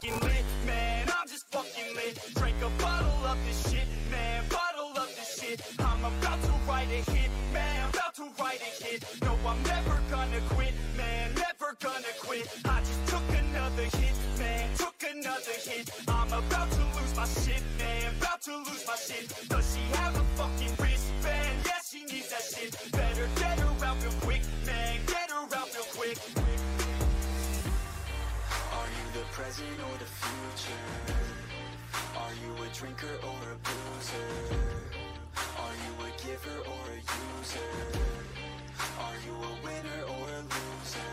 fucking lit, man. I'm just fucking lit. Drink a bottle of this shit, man. Bottle of this shit. I'm about to write a hit, man. About to write a hit. No, I'm never gonna quit, man. Never gonna quit. I just took another hit, man. Took another hit. I'm about to lose my shit, man. About to lose my shit. Does she have a fucking wristband? Yeah, she needs that shit. Better get her out real quick, man. Get her out real quick. Present or the future? Are you a drinker or a boozer? Are you a giver or a user? Are you a winner or a loser?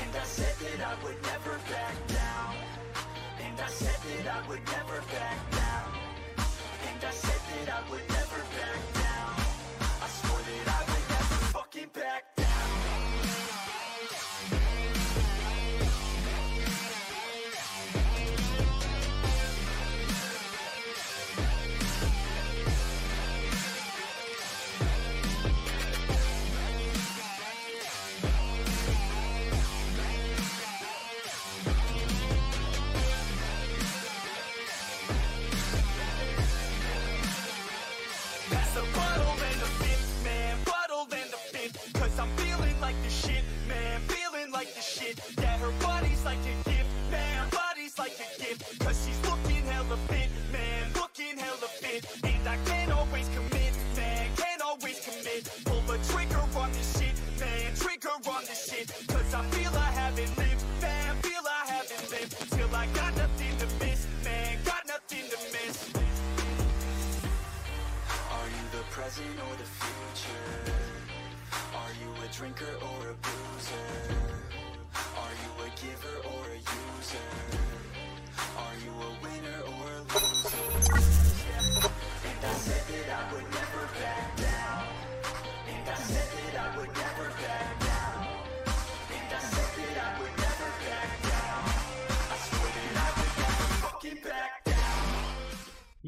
And I said that I would never back down. And I said that I would never back down. And I said that I would present or the future? Are you a drinker or a boozer? Are you a giver or a user? Are you a winner or a loser? And I said that I would never back down.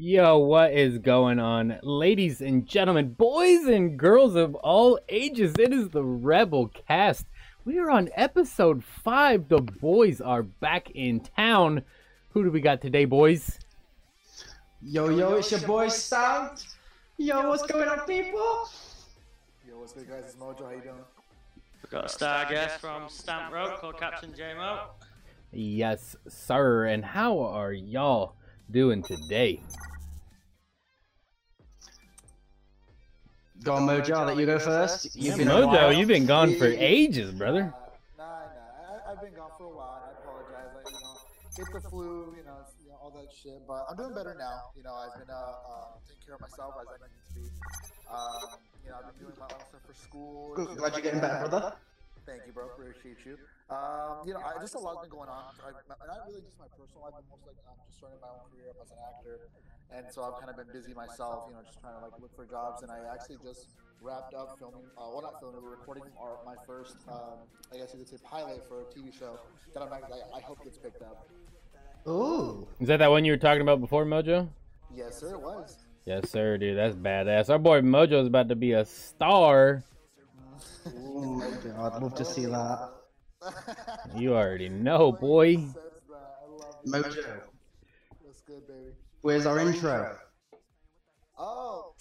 Yo, what is going on? Ladies and gentlemen, boys and girls of all ages, it is the Rebel Cast. We are on episode 5. The boys are back in town. Who do we got today, boys? Yo, yo, it's your boy Stout. Yo, what's going on, people? Yo, what's good, guys? It's Mojo. How you doing? We've got a star guest from Stamp Road called Captain JMO. Yes, sir. And how are y'all doing today? Go on, Mojo, I'll let you go first. You've been a Mojo, you've been gone for ages, brother. Uh, nah, nah. I, I've been gone for a while. I apologize. Like, you know, get the flu, you know, you know, all that shit. But I'm doing better now. You know, I've been uh, uh, taking care of myself as I need to be. Um, you know, I've been doing my own stuff for school. Good, glad you're getting better, brother. Thank you, bro. Appreciate you. Um, you know, I, just a lot's been going on. I, not really just my personal life, but most like I'm just starting my own career up as an actor, and so I've kind of been busy myself. You know, just trying to like look for jobs, and I actually just wrapped up filming. Uh, well, not filming, we're recording our, my first, um, I guess you could say, pilot for a TV show that I'm not, I, I hope gets picked up. Ooh. Is that that one you were talking about before, Mojo? Yes, sir, it was. Yes, sir, dude. That's badass. Our boy Mojo's about to be a star. Ooh, Mojo, I'd love to see that. You already know, boy. Says that. I love it. Mojo, That's good, baby. where's our intro? Oh,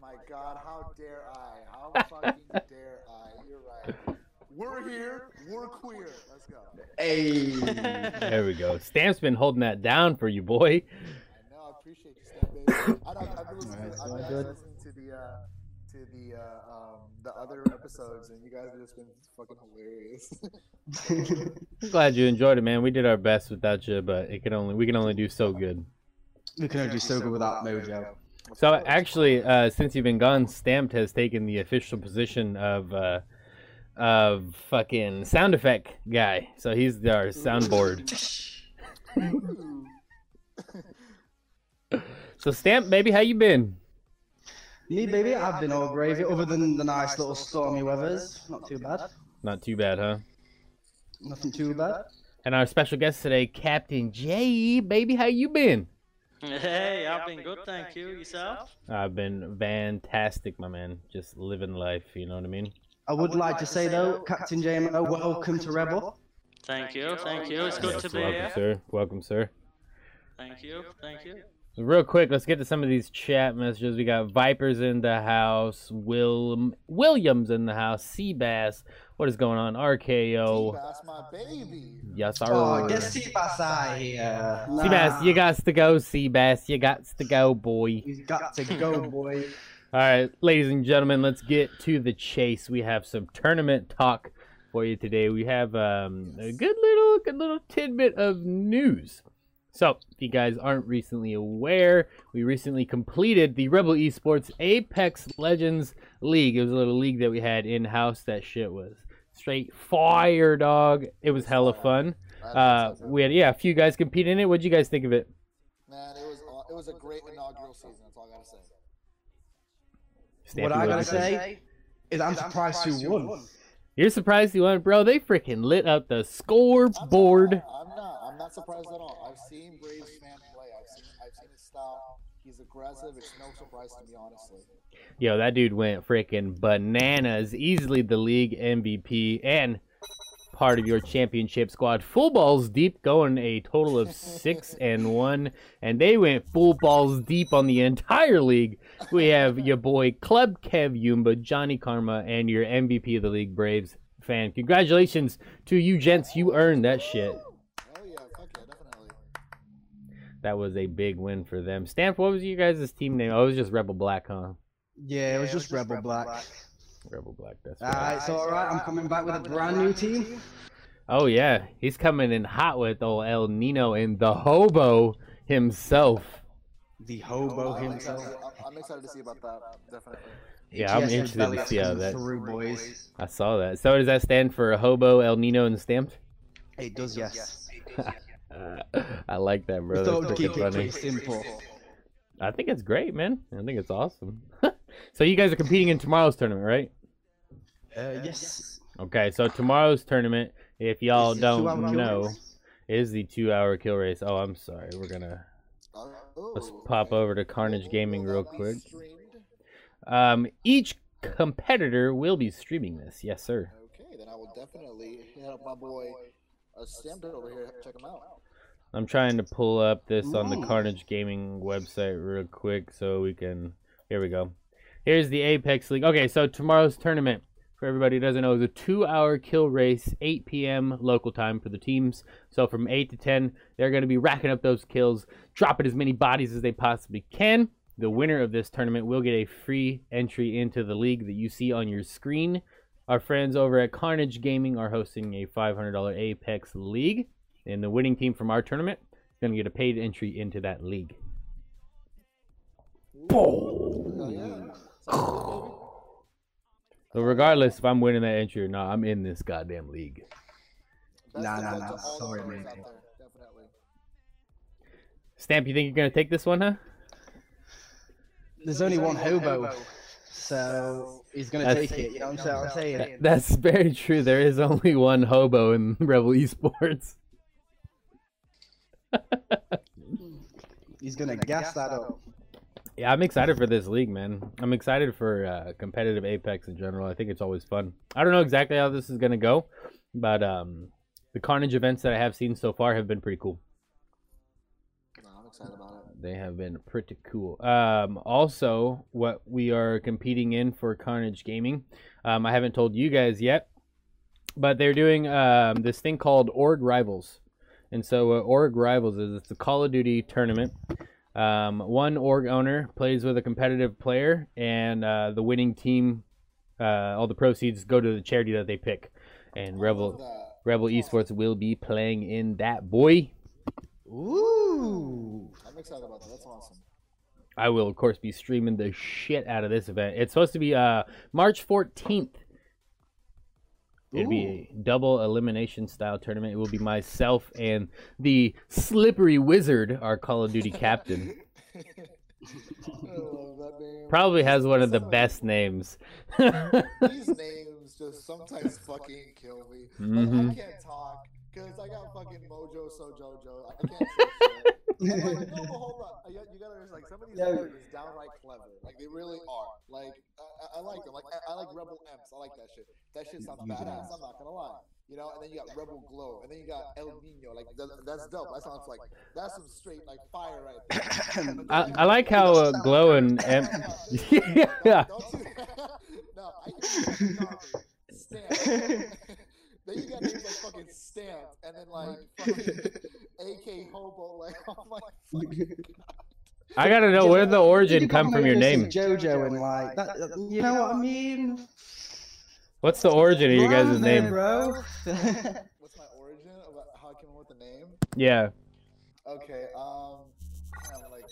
my God! How dare I? How fucking dare I? You're right. We're here. We're queer. Let's go. Hey. There we go. Stamp's been holding that down for you, boy. I know. I appreciate you, Stan, baby. I, I've, I've been listening, to, I've been listening to the uh, to the uh, um, the other episodes, and you guys have just been fucking hilarious. I'm glad you enjoyed it, man. We did our best without you, but it can only we can only do so good. we can only do so good without Mojo. So actually, uh, since you've been gone, Stamped has taken the official position of uh, of fucking sound effect guy. So he's our soundboard. So Stamp, baby, how you been? Me, baby, I've been all gravy, other than the nice little stormy weathers. Not too bad. Not too bad, huh? Nothing too bad. And our special guest today, Captain J. Baby, how you been? Hey, I've been good, thank you. Yourself? I've been fantastic, my man. Just living life, you know what I mean? I would like to say though, Captain JMO, welcome to Rebel. Thank you, thank you. It's good to be Welcome, here. sir. Welcome, sir. Thank you, thank you. Real quick, let's get to some of these chat messages. We got Vipers in the house, Will Williams in the house, Seabass. What is going on? RKO. That's my baby. Yes, sir. Oh, get Seabass out here. Seabass, you got to go, Seabass. You got to go, boy. You got to go, boy. All right, ladies and gentlemen, let's get to the chase. We have some tournament talk for you today. We have um, a good little, good little tidbit of news. So, if you guys aren't recently aware, we recently completed the Rebel Esports Apex Legends League. It was a little league that we had in house. That shit was straight fire, dog. It was hella fun. Uh, we had yeah, a few guys compete in it. What'd you guys think of it? Man, it was it was a great inaugural season. That's all I gotta say. What I gotta you say is I'm surprised who won. You're surprised you won, bro? They freaking lit up the scoreboard. I'm not. I'm not surprised at all. I've seen Braves fan play. I've seen. I've seen his style. He's aggressive. It's no surprise to me, honestly. Yo, that dude went freaking bananas. Easily the league MVP and part of your championship squad. Full balls deep, going a total of six and one, and they went full balls deep on the entire league. We have your boy Club Kev Yumba, Johnny Karma, and your MVP of the league, Braves fan. Congratulations to you gents. You earned that shit. Oh yeah, fuck yeah, definitely. That was a big win for them. Stamp, what was you guys' team name? Oh, it was just Rebel Black, huh? Yeah, it was just Rebel Black. Rebel Black, that's right. it's alright. I'm coming back with a brand new team. Oh yeah, he's coming in hot with old El Nino and the hobo himself. The hobo I'm himself. I'm, I'm excited to see about that. Definitely. Yeah, I'm Yes, interested to see how comes that. Through, boys. I saw that. So does that stand for a hobo, El Nino, and stamped? It does, yes. Uh, I like that, bro. We That's thought we'd freaking keep it funny. simple. I think it's great, man. I think it's awesome. so you guys are competing in tomorrow's tournament, right? Uh, yes. Okay, so tomorrow's tournament, if y'all Is it two-hour don't know, is the two-hour kill race. Oh, I'm sorry. We're gonna Oh, let's pop over to Carnage Gaming real quick. Um, each competitor will be streaming this. Yes, sir. Okay, then I will definitely hit up my boy uh, Stamped over here. Check him out. I'm trying to pull up this on the Carnage Gaming website real quick so we can. Here we go. Here's the Apex League. Okay, so tomorrow's tournament, for everybody who doesn't know, is a two-hour kill race, 8 p.m. local time for the teams. So from 8 to 10, they're going to be racking up those kills, dropping as many bodies as they possibly can. The winner of this tournament will get a free entry into the league that you see on your screen. Our friends over at Carnage Gaming are hosting a $500 Apex League, and the winning team from our tournament is going to get a paid entry into that league. Yeah. Sounds So regardless if I'm winning that entry or not, I'm in this goddamn league. Nah, nah, nah, to all the sorry, players mate. out there, Definitely. Stamp, you think you're gonna take this one, huh? There's only one hobo, so he's gonna That's- take it. You know what I'm saying? That's very true. There is only one hobo in Rebel Esports. He's gonna gas that up. Yeah, I'm excited for this league, man. I'm excited for uh, competitive Apex in general. I think it's always fun. I don't know exactly how this is gonna go, but um, the Carnage events that I have seen so far have been pretty cool. No, I'm excited about it. They have been pretty cool. Um, also, what we are competing in for Carnage Gaming, um, I haven't told you guys yet, but they're doing um, this thing called Org Rivals. And so, uh, Org Rivals is it's a Call of Duty tournament. Um, one org owner plays with a competitive player, and uh, the winning team, uh, all the proceeds go to the charity that they pick. And I love Rebel that. Rebel Esports will be playing in that boy. Ooh. I'm excited about that. That's awesome. I will, of course, be streaming the shit out of this event. It's supposed to be uh March 14th. It'd be a double elimination style tournament. It will be myself and the slippery wizard, our Call of Duty captain. I love that name. Probably has one of the best names. These names just sometimes fucking kill me. Like, Mhm. I can't talk Because I got fucking Mojo So Jojo. I can't say shit. I'm like, no, but hold on. You, you gotta understand, like some of these Yeah. characters is downright clever. Like they really are. Like I, I- I like them. Like I, I like Rebel Emps. I like that shit. That shit sounds badass. I'm not gonna lie. You know, and then you got Rebel Glow, and then you got El Nino. Like that, that's dope. That sounds like that's some straight like fire right there. I, I like how uh, Glow and M- yeah. Don't you- no, I Stamp. Then you got names like fucking Stamp, and then like fucking AK Hobo. Like, oh my fucking I gotta know where the origin You come from your name. Jojo and like that. You know what I mean? What's the origin of your guys' Brand name? bro. What's my origin about how I came up with the name? Yeah. Okay, um, damn, like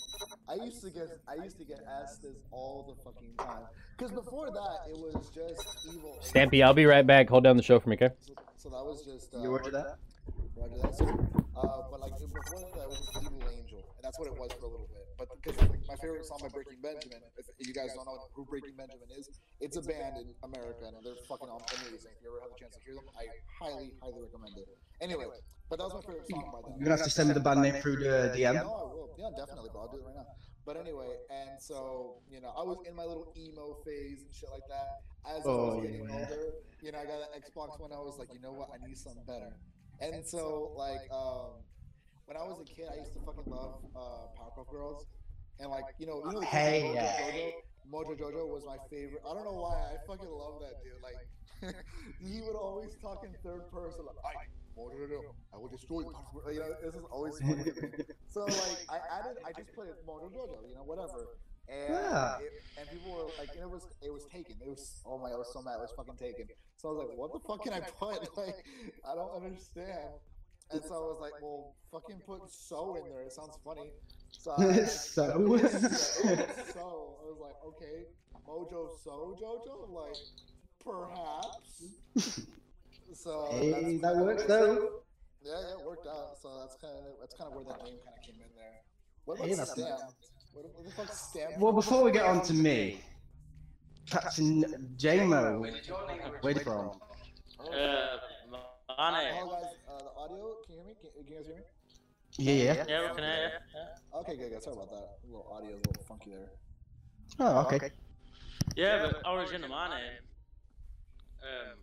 I used to get I used to get asked this all the fucking time. Cause before that it was just evil. Stampy, I'll be right back. Hold down the show for me, okay? So, so that was just uh, you ordered that? Roger that. So, uh, but like before that, it was just Evil Angel, and that's what it was for a little bit. But because my favorite song by Breaking Benjamin, if you guys don't know who Breaking Benjamin is, it's a band in America, and they're fucking amazing. If you ever have a chance to hear them, I highly, highly recommend it. Anyway, but that was my favorite song by them. You're gonna have to send the band name through the DM. No, I will. Yeah, definitely, bro. I'll do it right now. But anyway, and so you know, I was in my little emo phase and shit like that. As I Oh, was getting yeah. older, you know, I got an Xbox One. I was like, you know what? I need something better. And so, like, um, when I was a kid, I used to fucking love uh, Powerpuff Girls, and like, you know, you know, Hey, Mojo yeah. Jojo. Mojo Jojo was my favorite. I don't know why. I fucking love that dude. Like, he would always talk in third person, like, "I, Mojo Jojo, I will destroy you." You know, this is always funny. So like I added, I just played Mojo Jojo, you know, whatever. And Yeah. it, and people were like, it was it was taken. It was oh my, I was so mad. It was fucking taken. So I was like, what the fuck can I put? Like, I don't understand. And so I was like, well, fucking put so in there. It sounds funny. So I, So? so I was like, okay, Mojo So Jojo, like perhaps. So Hey, that's that kinda works though. yeah, yeah, it worked out. So that's kind of that's kind of where that name kind of came in there. What about Hey, that's What, what the fuck Stamp? Well, before we get on to me, Captain J-Mo, where you from? Oh, Uh, Money. Hello guys, the audio. Can you hear me? Can, can you guys hear me? Yeah, yeah. Yeah, we can hear you. Okay, good, good. Sorry about that. A little audio, is a little funky there. Oh, okay. okay. Yeah, but origin of my name. Um,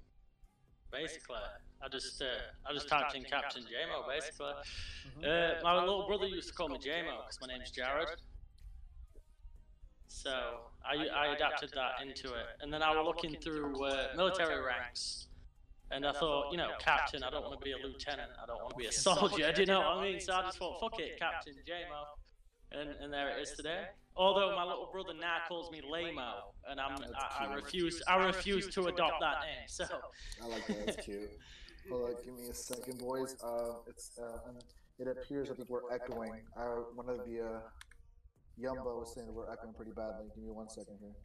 basically, I just uh, I just typed in Captain JMO. Basically, uh, my little brother used to call me JMO because my name's Jared. So I, I adapted that into it, and then I was looking through uh, military ranks, and I thought, you know, captain. I don't want to be a lieutenant. I don't want to be a soldier. Do you know what I mean? So I just thought, fuck it, Captain JMO, and and there it is today. Although my little brother now calls me Lamo, and I'm I, I refuse I refuse to adopt that name. So I like that. That's cute. Hold on, give me a second, boys. Uh, it's uh, and it appears I think we're echoing. Uh, one of the uh, Yumbo was saying that we're echoing pretty badly. Give me one second here.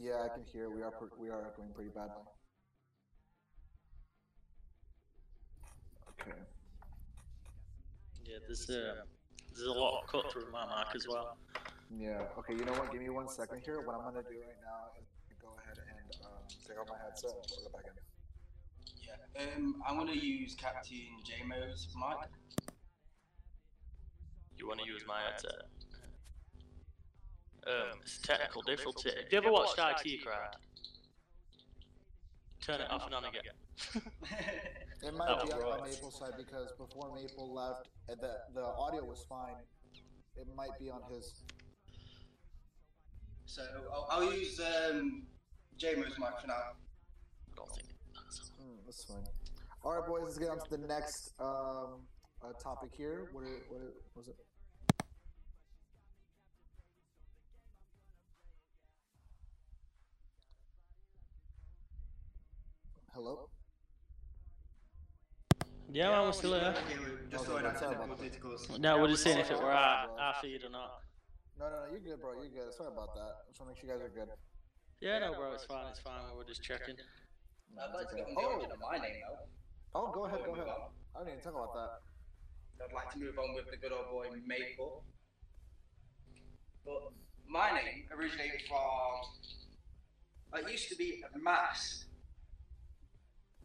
Yeah, I can hear. We are per- we are echoing pretty badly. Okay. yeah, there's uh, there's a lot of cut through my mic as well. Yeah. Okay. You know what? Give me one second here. What I'm gonna do right now is go ahead and um, take off my headset. and Put it back in. Yeah, um, I'm gonna use Captain JMO's mic. You want to use my headset? Um, it's technical difficulty. Have you ever watched IT Crowd? Turn it off and on again. It might That be was on right. my Maple side because before Maple left, uh, the the audio was fine. It might be on his. so I'll, I'll use um, JMO's mic for now. I don't think that's Hmm, that's fine. All right, boys. Let's get on to the next um, uh, topic here. What, it, what, it, what was it? Hello. Yeah, man, we're still here. Okay, we're just Okay, going on sorry technical about No, we're just seeing if it were our, our feed or not. No, no, no. You're good, bro. You're good. Sorry about that. Just want to make sure you guys are good. Yeah, no, bro, it's fine, it's fine. We're just checking. I'd like to Okay. get on oh. the my name though. Oh, go ahead. Go ahead. I didn't even talk about that. I'd like to move on with the good old boy Maple. But my name originated from It used to be a mass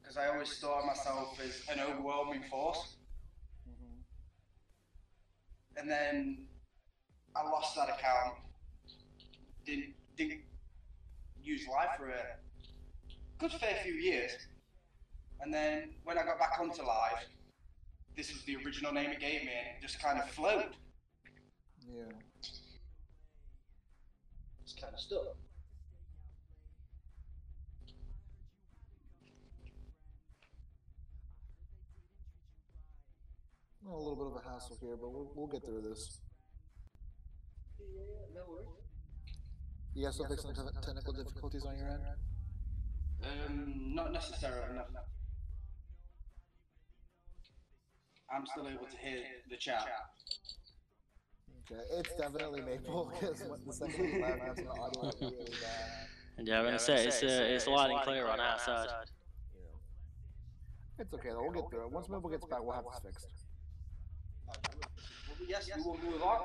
because I always saw myself as an overwhelming force, hmm and then I lost that account. Didn't didn't use live for a good fair few years, and then when I got back onto live, this was the original name it gave me, and it just kind of flowed. Yeah. It's kind of stuck. A little bit of a hassle here, but we'll, we'll get through this. You guys still fixing te- technical difficulties on your end? Um, not necessarily. No. I'm still able to hear the chat. Okay, it's definitely Maple because the second we laugh, that's an audio like really bad. Yeah, I'm gonna say it's uh, it's loud and clear on our side. Yeah. It's okay though, we'll get through it. Once Maple gets back, we'll have this fixed. Yes, we will move on.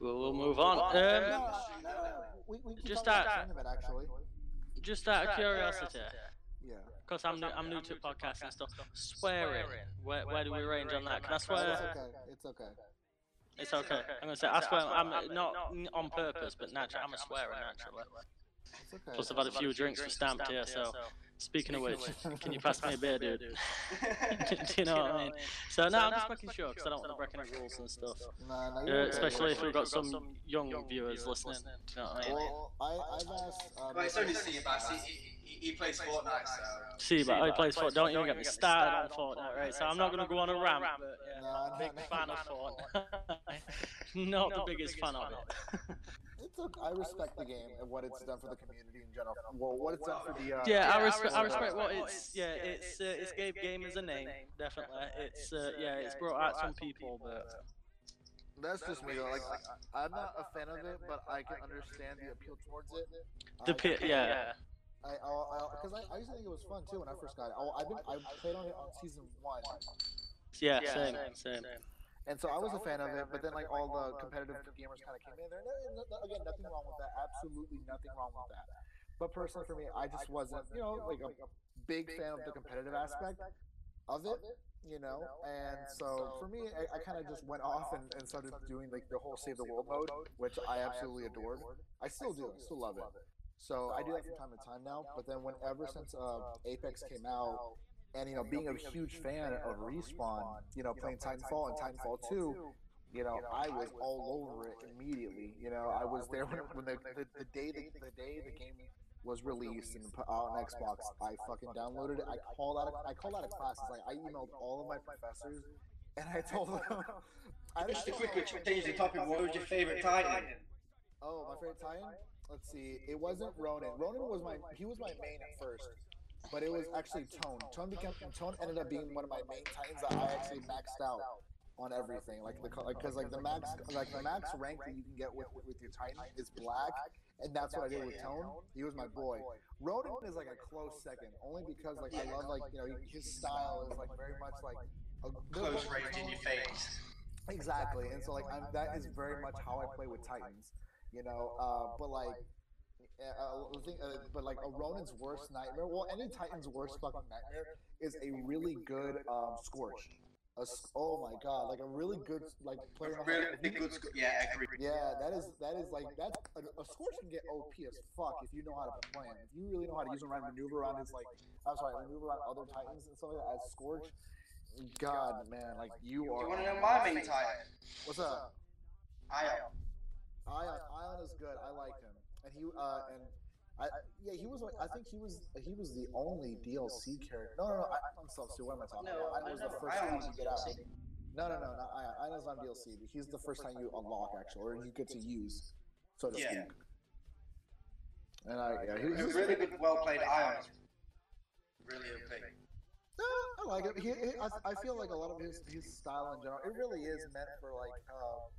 We'll, we'll move on. Um, no, we, we just talk about that- Tournament, actually. just out of curiosity, Yeah. because I'm new, I'm new to podcasts and stuff. Swearing, where where do we range on that? Can I It's swear? okay. It's okay. It's okay. I'm gonna say I swear. I'm not on purpose, but naturally, I'm a swearer naturally. It's okay. Plus, I've had a few drinks for stamped here, so. Speaking of which, can you pass me a beer, dude? Do you know what I mean? So no, I'm just making sure because I don't want to break any rules and stuff. Nah, nah, Uh, especially if we've got some young viewers listening. Do you know what I mean? Well, I, I've asked. Well, it's only Seabass. He, he, he plays Fortnite, so. See, but I plays Fortnite. Don't even get me started on Fortnite, right? So I'm not gonna go on a rant, but yeah, I'm a big fan of Fortnite. not the biggest fan of it. It's okay. I respect the game and what it's done for the community in general. Well, what it's done for the. Uh, Yeah, I respect. I respect what it's. Yeah, it's. Uh, it's gave game as a name, definitely. It's. Uh, yeah, it's brought out some people, but That's just me though. Like, I, I'm not a fan of it, but I can understand the appeal towards it. the pit. Yeah. I, I because I, I, used to think it was fun too when I first got it. Oh, I've been, I played on it on season one, Yeah. Same. Same. and so I was a fan of it. But then like all the competitive gamers kind of came in there. And, no- no- again, nothing wrong with that. Absolutely nothing wrong with that. But personally, for me, I just wasn't, you know, like a big fan of the competitive aspect of it. You know, and so for me, I, I kind of just went off and, and started doing like the whole save the world mode, which I absolutely adored. I still do, I still love it. So I do that from time to time now. But then whenever since uh, Apex came out, and you know, being a huge fan of Respawn, you know, playing Titanfall and Titanfall 2, you know, I was all over it immediately. You know, I was there when, when the, the, the day the, the day the game was released and put out on Xbox. I fucking downloaded it. I called out. A, I called out of class. It's like I emailed all of my professors, and I told them. I Just to quickly change the topic. What was your favorite Titan? Oh, my favorite Titan? Let's see. It wasn't Ronin. Ronin was my he was my main at first. But it was actually Tone. Tone became Tone ended up being one of my main Titans that I actually maxed out on everything. Like the like because like the max like the max rank that you can get with with your Titan is black, and that's what I did with Tone. He was my boy. Ronin is like a close second, only because like I love like you know his style is like very much like a Close range in your face. Exactly, and so like I'm, that is very much how I play with Titans, you know. Uh, but like, uh, thing, uh, but like a Ronin's worst nightmare. Well, any Titan's worst fucking nightmare is a really good um, Scorch. A, oh my god, like a really good like player. knows how to- Really good. sc- Yeah, I agree. yeah, that is that is like that's a, a Scorch can get OP as fuck if you know how to play him. If you really know how to use him around maneuver around his like I'm sorry, maneuver around other Titans and stuff like that as Scorch. God, man, like you are. you want to know my main Titan? What's up? Ion. Ion, Ion is good. I like him, and he uh and I I- yeah he was like I think he was he was the only DLC character. No, no, no. I, I'm so stupid. What am I talking No, about? Ion was the first time you get out. DLC. No, no, no, not Ion. Ion's on DLC. but He's the first time you unlock actually, or you get to use, so to Yeah. speak. And I yeah he He was was really good, well played Ion. Really OP. No, I like it. He, he, I, I feel like a lot of his, his style in general, it really is meant for like uh,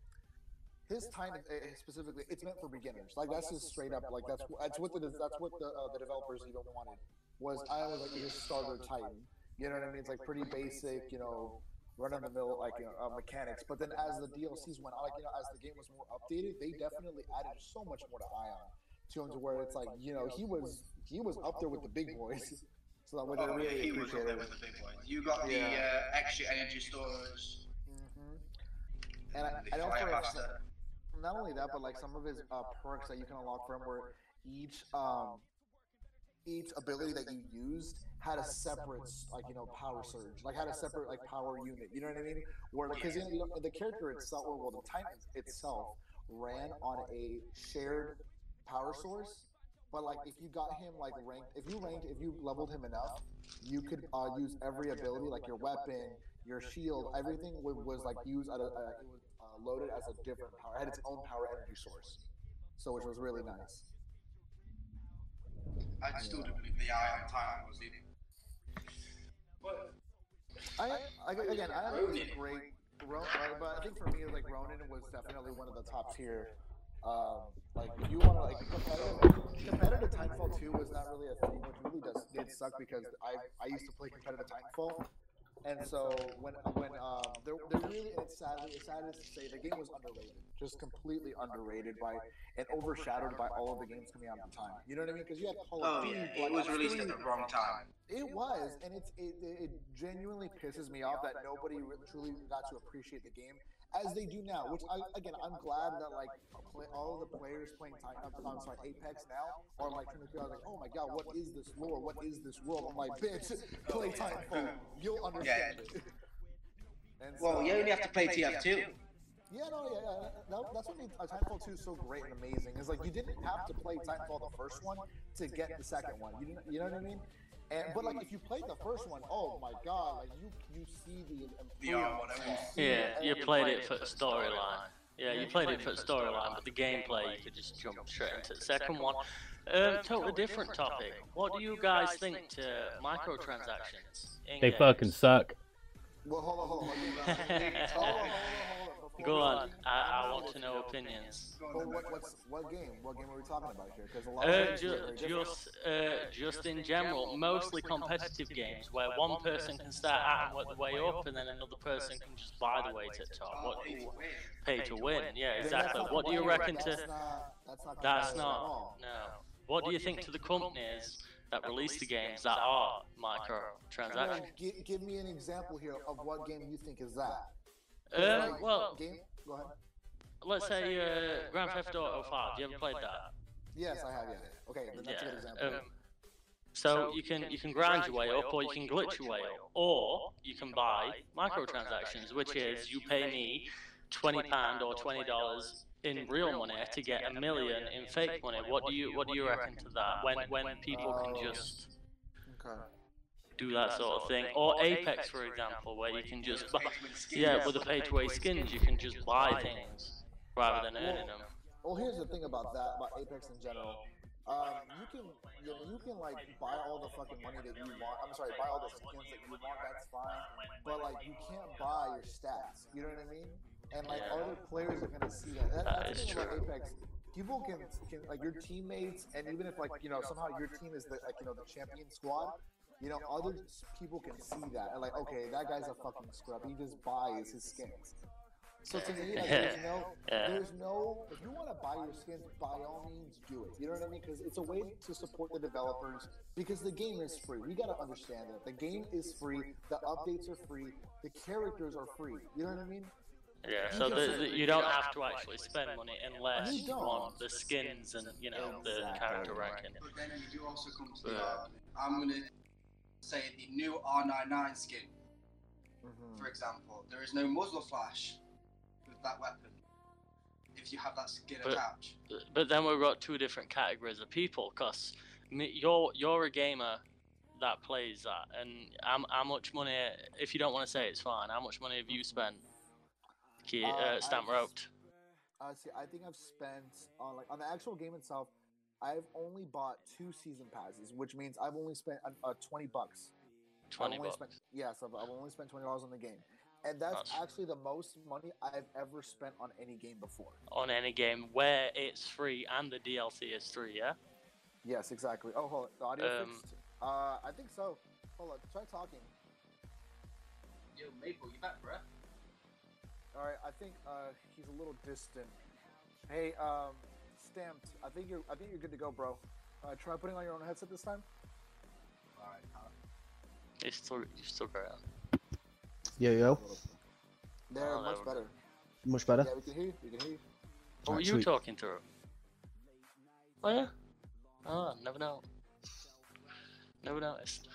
his time uh, specifically. It's meant for beginners. Like that's just straight up. Like that's that's what the that's what the uh, the developers even wanted. Was I was like his starter Titan. You know what I mean? It's like pretty basic. You know, run of the mill like you know, uh, mechanics. But then as the DLCs went on, like you know, as the game was more updated, they definitely added so much more to Ion. to him to where it's like you know he was he was up there with the big boys. So that way they Oh, yeah, really he was up there with the big boys. You got the uh, extra energy stores, hmm And I, the I know fire for pasta. Not only that, but like some of his uh, perks that you can unlock for him, where each um, each ability that you used had a separate like you know power surge, like had a separate like power unit. You know what I mean? Where because you know, the character itself, or well, the Titan itself ran on a shared power source. But like if you got him like ranked, if you ranked, if you leveled him enough, you could uh, use every ability, like your weapon, your shield, everything was, was like used at a, uh, uh, loaded as a different power, It had its own power energy source. So which was really nice. I still do believe the Ion Titan was the. But I, I again, I think it was a great, Ron, uh, but I think for me, like Ronin was definitely one of the top tier. Um, like if you want to like competitive, competitive Titanfall two was not really a thing, which really does did suck because I I used to play competitive Titanfall, and so when when um there there really and it's sadly it's sad to say the game was underrated, just completely underrated by and overshadowed by all of the games coming out at the time. You know what I mean? Because you had Call oh of Duty, yeah, it was released at the wrong time. it was, and it's it, it, it genuinely pisses me off that nobody re- truly got to appreciate the game as they do now. Which I again, I'm glad that like play, all of the players playing Titan, I'm sorry, Apex now are like trying to figure out like, oh my god, what is this lore? What is this world? I'm like, bitch, play Titanfall, you'll understand it. And Well, so- you only have to play TF2. yeah, no, yeah, yeah. That, that's what made Titanfall 2 so great and amazing. Is like you didn't have to play Titanfall the first one to get the second one. You didn't, you know what I mean? And but like if you played the first one, oh my god, like you you see the The R, whatever. you see Yeah, you played it for the storyline. Yeah, you played it for the storyline, but the gameplay you could just jump straight into the second one. Um, totally different topic. What do you guys think to microtransactions? in They fucking suck. Well, hold on, hold on, hold on. hold on, hold on, hold on. Before Go on, I, I want to know opinions. Well, what, what's what game? What game are we talking about here? Because a lot Uh, of games ju- just, uh, just in general, mostly competitive games where one person can start out and work the way up, and then another person can just buy the way to the top. What Pay to win. pay to win? Yeah, exactly. What do you reckon to? That's not. That's not. That's competitive at not. all. No. What do you think to the companies that release the games that are microtransactions? Well, gi- give me an example here of what game you think is that. Uh, Like, well, game. Go ahead. let's say uh, Grand Theft Auto 5. You ever played that? Yes, I have. Yeah. Okay, then that's a good example. Um, so you can you can grind your way up, or you can glitch your way up, or you can buy microtransactions, which is you pay me twenty pound or twenty dollars in real money to get a million in fake money. What do you what do you reckon to that? When when people can just okay. Do that sort of thing, or Apex, for example, where you can just buy, yeah, with the pay-to-win skins, you can just buy things rather than earning them. Well, here's the thing about that, about Apex in general. Um, you can, you know, you can like buy all the fucking money that you want. I'm sorry, buy all the skins that you want. That's fine, but like you can't buy your stats. You know what I mean? And like Yeah. other players are gonna see that. that That that's is the thing about true. Apex. People can, can like your teammates, and even if like you know somehow your team is the like you know the champion squad, you know other people can see that and like okay that guy's a fucking scrub. He just buys his skins. So to me, like, there's no, there's no. If you want to buy your skins, by all means, do it. You know what I mean? Because it's a way to support the developers. Because the game is free. We gotta understand that the game is free. The updates are free. The characters are free. You know what I mean? Yeah, so the, the, you don't have to actually spend money unless You you want the skins and you know the Exactly. character ranking. But then you do also come to the Yeah. argument. I'm gonna say the new R99 skin, Mm-hmm. for example. There is no muzzle flash with that weapon. If you have that skin But- attached. But then we've got two different categories of people, cause you're you're a gamer that plays that, and how, how much money? If you don't want to say, it's fine. How much money have you spent? Key, Uh, uh, stamp I've- roped. Uh, see, I think I've spent on like on the actual game itself. I've only bought two season passes, which means I've only spent uh, uh, twenty bucks. Twenty bucks. Spent, yes, I've, I've only spent twenty dollars on the game, and that's That's- actually the most money I've ever spent on any game before. on any game where it's free and the DLC is free, yeah? Yes, exactly. Oh, hold on. The audio Um, fixed? Uh, I think so. Hold on. Try talking. Yo, Maple, you back, bruh? All right. I think uh, he's a little distant. Hey, um, stamped. I think you're. I think you're good to go, bro. Uh, try putting on your own headset this time. Alright, uh, You still, you still got Yo, yo. There, Oh, much that better. Much better. Yeah, we can hear you. We can hear you. What were Alright, you sweet. talking through? Oh yeah. Oh, never know. Never noticed.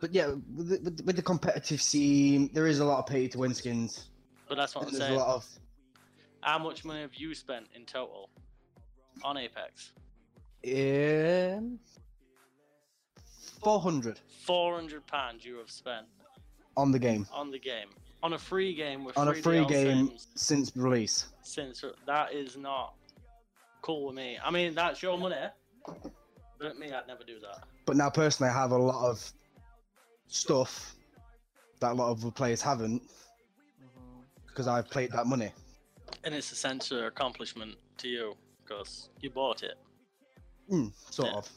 But yeah, with the, with the- competitive scene, there is a lot of pay to win skins. But that's what And I'm there's a saying. lot of How much money have you spent in total on Apex? um, 400 Four hundred pounds you have spent on the game. on the game, on a free game with On a free free DLC game since release. Since that is not cool with me. I mean, that's your money, but me, I'd never do that. But now, personally, I have a lot of stuff that a lot of the players haven't Mm-hmm. because I've played that money. And it's a sense of accomplishment to you because you bought it. Mm, sort Yeah. of.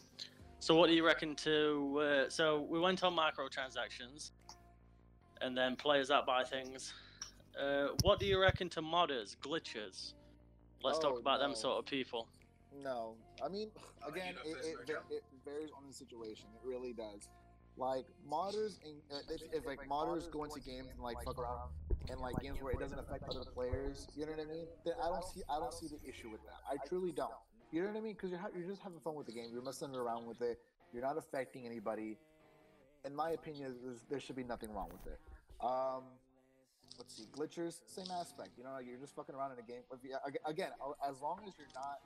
So what do you reckon to? Uh, so we went on microtransactions, and then players that buy things. Uh, what do you reckon to modders, glitchers? Let's Oh, talk about them sort of people. No, I mean, I'll let you again, go it, first, it, though, va- Joe. it varies on the situation. It really does. Like modders, and uh, if, if like modders go into games and like fuck around, and like games where it doesn't affect other players, you know what I mean? Then I don't see, I don't see the issue with that. I truly don't. You know what I mean? Because you're ha- you're just having fun with the game. You're messing around with it. You're not affecting anybody. In my opinion, there should be nothing wrong with it. Um, let's see, glitchers, same aspect. You know, you're just fucking around in a game. If you, ag- again, as long as you're not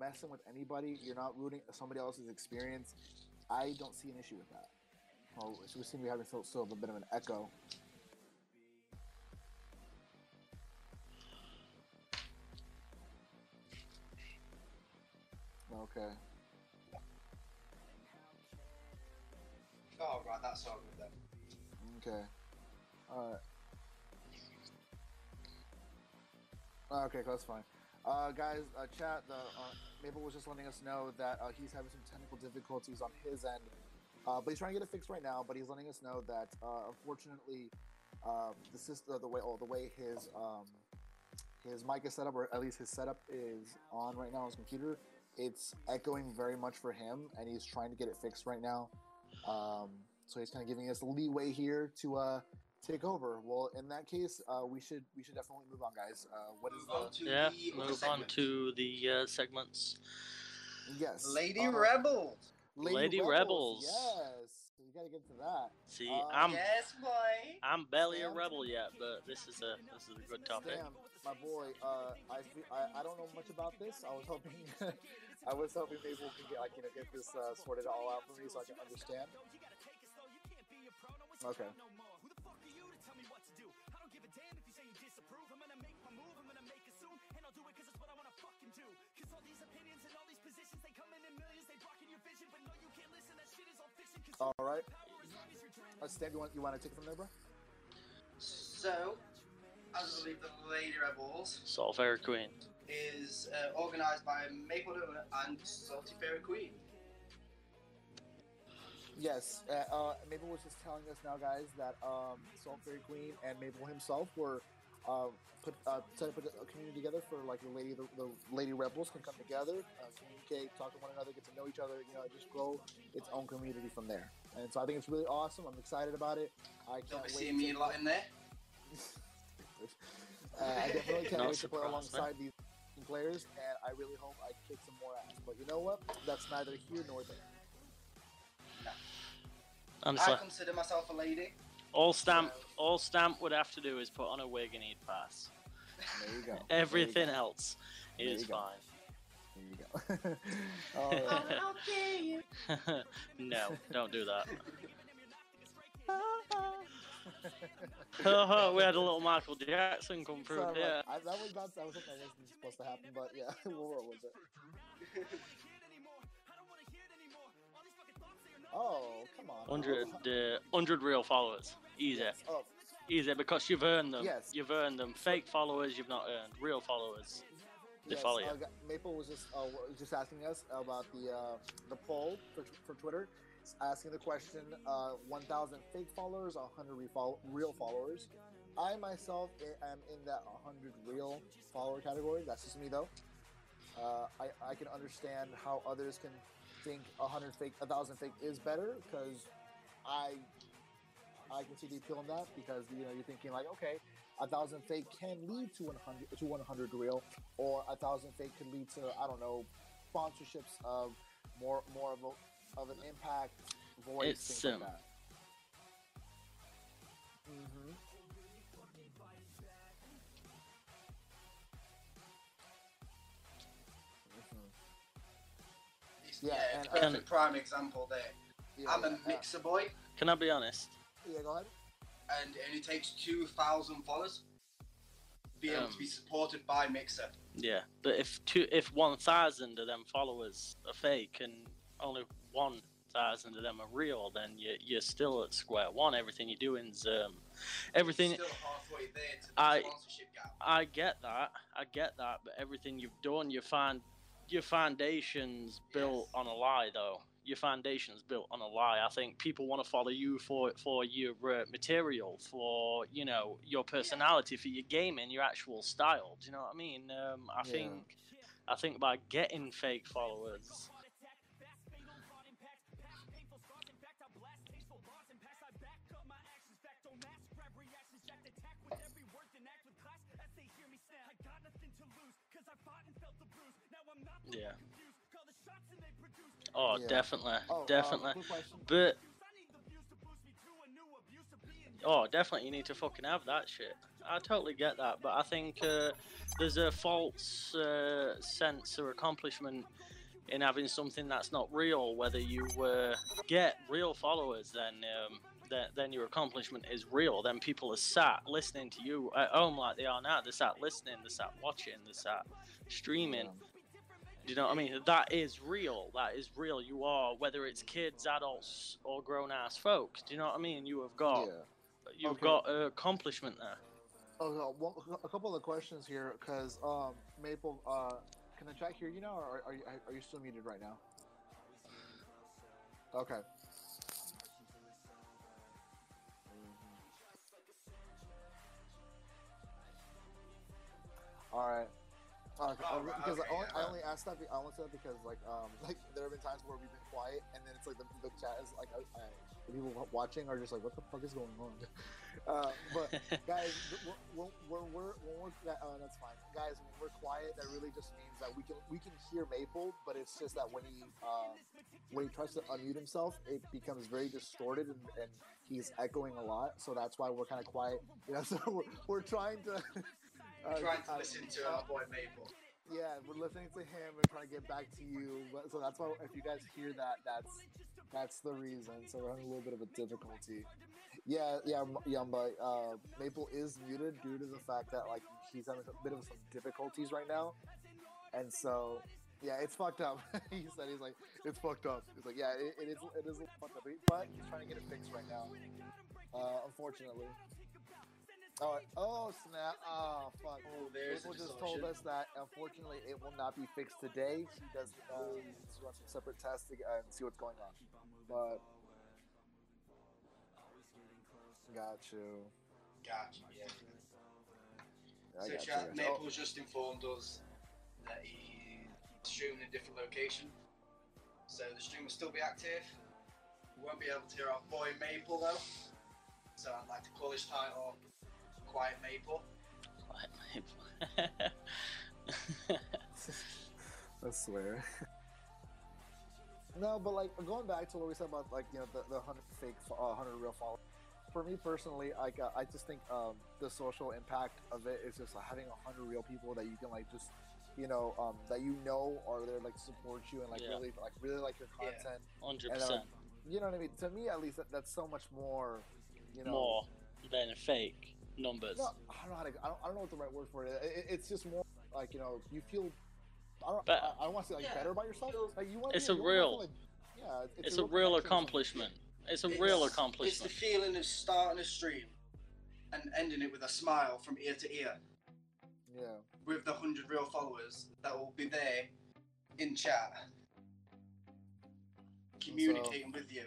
messing with anybody, you're not ruining somebody else's experience. I don't see an issue with that. Oh, so we seem to be having still, still a bit of an echo. Okay. Oh, right, that's all good then. Okay. Alright. Okay, that's fine. Uh, guys, uh, chat, the, uh, Maple was just letting us know that uh, he's having some technical difficulties on his end. Uh, but he's trying to get it fixed right now. But he's letting us know that uh, unfortunately, uh, the system, the way, oh, the way his um, his mic is set up, or at least his setup is on right now on his computer, it's echoing very much for him, and he's trying to get it fixed right now. Um, so he's kind of giving us leeway here to uh, take over. Well, in that case, uh, we should we should definitely move on, guys. Uh, what is Move the to Yeah, the other move on to the uh, segments. yes, Lady uh, Rebels. Lady Rebels. Yes, you gotta get to that. See, Uh, I'm yes, boy. I'm barely a rebel yet, but this is a this is a good topic. Damn, my boy. Uh, I, I I don't know much about this. I was hoping I was hoping maybe we can get like you know get this uh, sorted all out for me so I can understand. Okay. All right. Uh, Stan, you want you want to take it from there, bro? So, as I believe the Lady Rebels Salt Fairy Queen. is uh, organised by Maple Donut and Salty Fairy Queen. Yes, uh, uh, Maple was just telling us now, guys, that um, Salt Fairy Queen and Maple himself were uh, put uh, set up a, a community together for like the lady, the, the lady rebels can come together, uh, communicate, talk to one another, get to know each other, you know, just grow its own community from there. And so I think it's really awesome. I'm excited about it. I You'll can't be wait. seeing me a lot in there. uh, I definitely can't No wait to play surprise, alongside these players, and I really hope I kick some more ass. But you know what? That's neither here nor there. Honestly, I consider myself a lady. All stamp all stamp would have to do is put on a wig and he'd pass. There you go. There you Everything go. else There is you go. fine. There you go. All right. no, don't do that. we had a little Michael Jackson come through. Sorry, Yeah. I, that was not. That was something that wasn't supposed to happen, but yeah, we'll roll with it. Oh, come on. 100, uh, 100 real followers. Easy. Oh, Easy because you've earned them. Yes. You've earned them. Fake followers, you've not earned. Real followers. They yes, follow you. uh, Maple was just uh, was just asking us about the uh, the poll for, for Twitter, It's asking the question: uh, 1,000 fake followers, 100 refol- real followers. I myself am in that 100 real follower category. That's just me though. Uh, I I can understand how others can think a 100 fake, a 1,000 fake is better because I I can see the appeal in that because you know you're thinking like okay, a thousand fake can lead to 100 to 100 real, or a thousand fake could lead to I don't know sponsorships of more more of a, of an impact voice It's, things like um, that. hmm Yeah, Yeah, and- perfect prime example there. Yeah, I'm a yeah, mixer boy, Can I be honest? Yeah, go ahead. and it only takes 2,000 followers to be able Um, to be supported by Mixer. Yeah, but if two, if one thousand of them followers are fake and only one thousand of them are real, then you you're still at square one. Everything you're doing's um, everything. Still halfway there to the I- sponsorship gap. I get that, I get that, but everything you've done, you find your foundation's built Yes. on a lie, though. Your foundation's built on a lie. I think people want to follow you for for your uh, material, for you know your personality, for your gaming, your actual style. Do you know what I mean? Um, I Yeah. think, I think by getting fake followers, yeah. Oh, Yeah. definitely, Oh, uh, definitely. quick question. But oh, definitely, you need to fucking have that shit. I totally get that, but I think uh, there's a false uh, sense of accomplishment in having something that's not real. Whether you uh, get real followers, then um, then then your accomplishment is real. Then people are sat listening to you at home like they are now. They're sat listening. They're sat watching. They're sat streaming. Do you know what I mean? That is real. That is real. You are, whether it's kids, adults, or grown ass folks. Do you know what I mean? You have got, Yeah. you've Okay. got uh, accomplishment there. Oh, a couple of questions here, because um, Maple, uh, can the chat hear you now, or are, are you are you still muted right now? Okay. All right. Uh, Oh, uh, because okay, I, only, yeah. I only asked that. be- I only said because like um like there have been times where we've been quiet and then it's like the, the chat is like I, I, the people watching are just like what the fuck is going on, uh, but guys, when, when we're when we're uh, that's fine, guys. When we're quiet, that really just means that we can we can hear Maple, but it's just that when he um, when he tries to unmute himself, it becomes very distorted and, and he's echoing a lot. So that's why we're kind of quiet. You know, so we're, we're trying to. Uh, trying to uh, listen to our boy Maple. yeah, we're listening to him and trying to get back to you. But, so that's why if you guys hear that, that's that's the reason. So we're having a little bit of a difficulty. Yeah, yeah, Yumba. Uh, Maple is muted due to the fact that like he's having a bit of some difficulties right now, and so yeah, it's fucked up. he said he's like it's fucked up. He's like yeah, it, it is it is fucked up, but he's trying to get it fixed right now. Uh, unfortunately. Oh, oh snap! Oh fuck! Oh, there's Maple just told us that unfortunately it will not be fixed today. He does uh, to run some separate tests to, uh, and see what's going on. But got you. Gotcha, yeah. I so got chat, you. Oh, just informed us that he's streaming in a different location. So the stream will still be active. We won't be able to hear our boy Maple though. So I'd like to call this title Quiet Maple. Quiet Maple. I swear. no, but like going back to what we said about like you know the, the hundred fake, uh, hundred real followers. For me personally, like uh, I just think um, the social impact of it is just like, having a hundred real people that you can like just you know um, that you know are there like support you and like Yeah. really like really like your Yeah. content. Hundred And, uh, percent You know what I mean? To me, at least, that, that's so much more. You know, more than fake numbers. No, I don't know how to. I don't, I don't know what the right word for it. is. It- it's just more like you know, you feel. I don't. But- I, I don't want to say like Yeah, better about yourself. Like you want. It's you a real- Like, yeah, it's, it's a real connection accomplishment. It's a real accomplishment. It's the feeling of starting a stream and ending it with a smile from ear to ear Yeah. with the 100 real followers that will be there in chat communicating with you.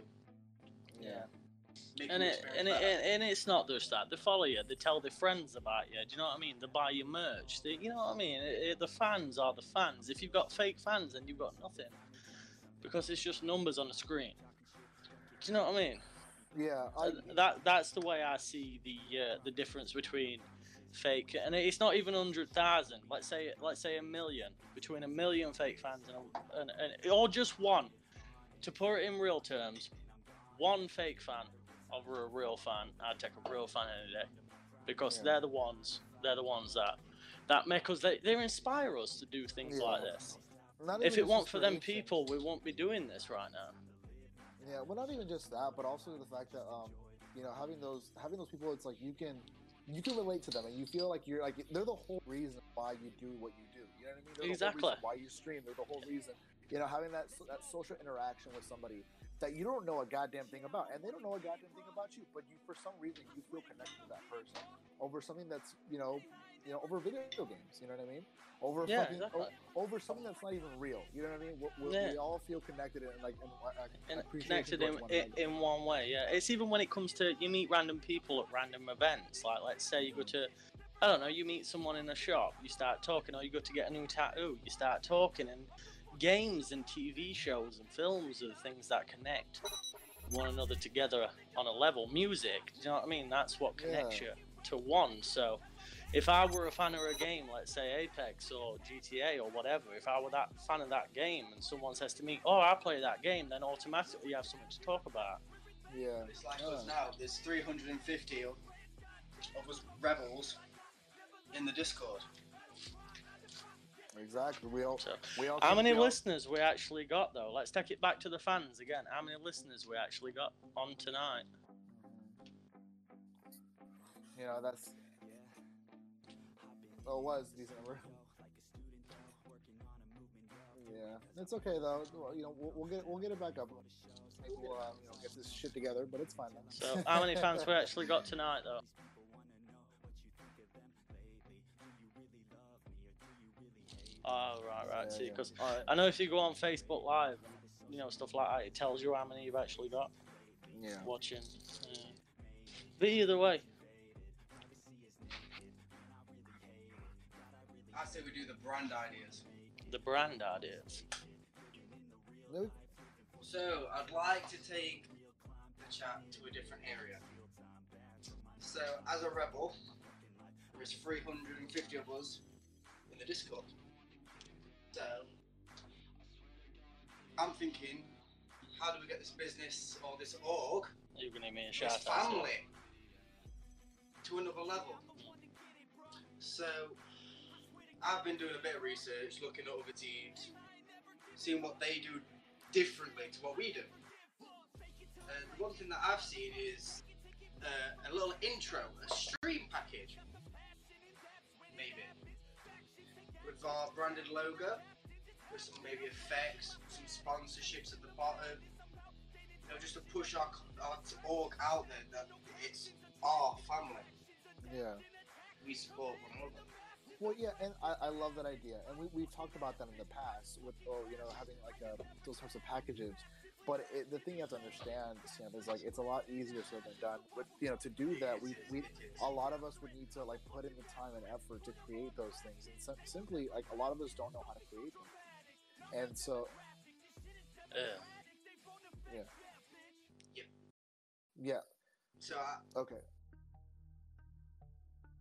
Yeah. Make And it and it better. and it's not just that. They follow you. They tell their friends about you. Do you know what I mean? They buy your merch. They, you know what I mean? It, it- the fans are the fans. If you've got fake fans, then you've got nothing, because it's just numbers on the screen. Do you know what I mean? Yeah, I, that that's the way I see the uh, the difference between fake and it's not even hundred thousand. Let's say let's say a million between a million fake fans and, a, and, and or just one. To put it in real terms, one fake fan over a real fan. I'd take a real fan any day because Yeah. they're the ones they're the ones that that make us they, they inspire us to do things Yeah. like this. not If it weren't for them people, we won't be doing this right now. Yeah, well, not even just that, but also the fact that um, you know, having those having those people, it's like you can you can relate to them, and you feel like you're like they're the whole reason why you do what you do. You know what I mean? They're Exactly. Why you stream. They're the whole reason. You know, having that that social interaction with somebody that you don't know a goddamn thing about, and they don't know a goddamn thing about you, but you for some reason you feel connected to that person over something that's you know, you know, over video games. You know what I mean? Over Yeah, fucking, exactly. o- over something that's not even real. You know what I mean? We, we, Yeah. we all feel connected and like and, uh, in, appreciation connected in, one in, in one way. Yeah, it's even when it comes to you meet random people at random events. Like let's say you go to, I don't know, you meet someone in a shop, you start talking, or you go to get a new tattoo, you start talking, and games and TV shows and films are the things that connect one another together on a level. Music, do you know what I mean? That's what connects Yeah. you to one. So. If I were a fan of a game, let's say Apex or GTA or whatever, if I were that fan of that game and someone says to me, "Oh, I play that game," then automatically you have something to talk about. Yeah. It's like Yeah. us now. There's 350 of, of us rebels in the Discord. Exactly. We all. So, We all. how many we all- listeners we actually got though? Let's take it back to the fans again. How many listeners we actually got on tonight? You know that's. Oh, it was decent number. Yeah, it's okay though. You know, we'll, we'll get we'll get it back up. We'll uh, you know get this shit together, but it's fine. Then. So, how many fans we actually got tonight though? Oh right, right. Yeah, See, yeah. because I know if you go on Facebook Live, and, you know stuff like that, it tells you how many you've actually got Yeah. watching. Yeah. But either way, I say we do the brand ideas. the brand ideas. Maybe- So I'd like to take the chat to a different area. So as a rebel, there's 350 of us in the Discord. So I'm thinking, how do we get this business or this org, You're gonna me a this shout out. to it. family, to another level? So I've been doing a bit of research, looking at other teams, seeing what they do differently to what we do. And the one thing that I've seen is uh, a little intro, a stream package, maybe, our branded logo, with some maybe effects, some sponsorships at the bottom. You know, just to push our, our org out there that it's our family. Yeah. We support one another. Well, yeah, and I, I love that idea, and we, we've talked about that in the past with, oh, you know, having like uh those types of packages. But it, the thing you have to understand, Sam, is like it's a lot easier said than done. But you know, to do that, we, we a lot of us would need to like put in the time and effort to create those things, and sim- simply like a lot of us don't know how to create them. And so, Yeah. yeah, Yep. yeah, So I, okay,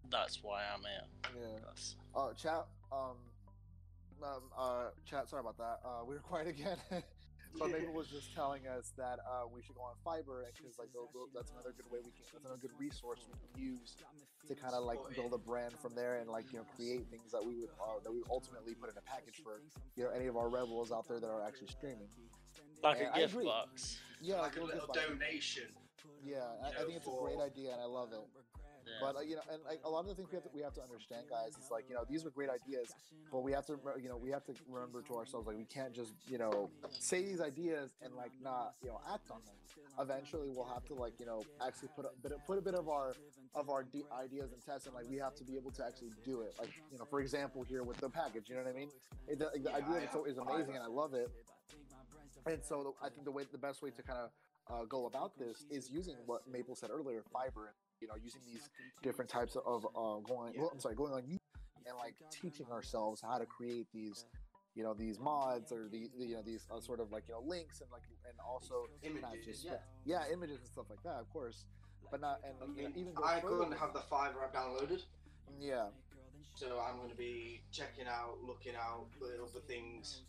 That's why I'm here. yeah. That's- Uh, chat. Um, um, uh, chat. Sorry about that. Uh, we were quiet again. but Maple was just telling us that uh, we should go on Fiverr because like tho- tho- that's another good way we can. That's another good resource we can use to kind of like build a brand from there and like you know create things that we would uh, that we would ultimately put in a package for you know any of our rebels out there that are actually streaming. Like Yeah, a I gift box. Yeah, like a we'll little donation. Yeah, I, I think it's a great idea and I love it. Yeah. But uh, you know, and like a lot of the things we have to we have to understand, guys, is like you know these are great ideas, but we have to you know we have to remember to ourselves like we can't just you know say these ideas and like not you know act on them. Eventually, we'll have to like you know actually put a bit of, put a bit of our of our de- ideas and test, and like we have to be able to actually do it. Like you know, for example, here with the package, you know what I mean? It, the, the idea is, is amazing, and I love it. And so I think the way the best way to kind of uh, go about this is using what Maple said earlier, Fiverr. You know, using these different types of uh, going. Well, I'm sorry, going on YouTube and like teaching ourselves how to create these, you know, these mods or the, the you know these uh, sort of like you know links and like and also not Images, just yeah. yeah images and stuff like that, of course. But not and I you mean, even go I further couldn't have the Fiverr app downloaded, yeah. so I'm going to be checking out, looking out the other things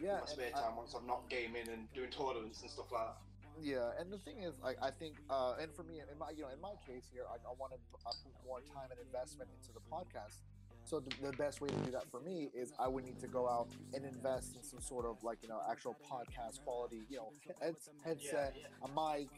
Yeah, in my and spare I- time once I'm not gaming and doing tournaments and stuff like that. Yeah, and the thing is, like, I think, uh, and for me, in my, you know, in my case here, I, I want to uh, put more time and investment into the podcast. So the, the best way to do that for me is I would need to go out and invest in some sort of like you know actual podcast quality, you know, head, headset, a mic,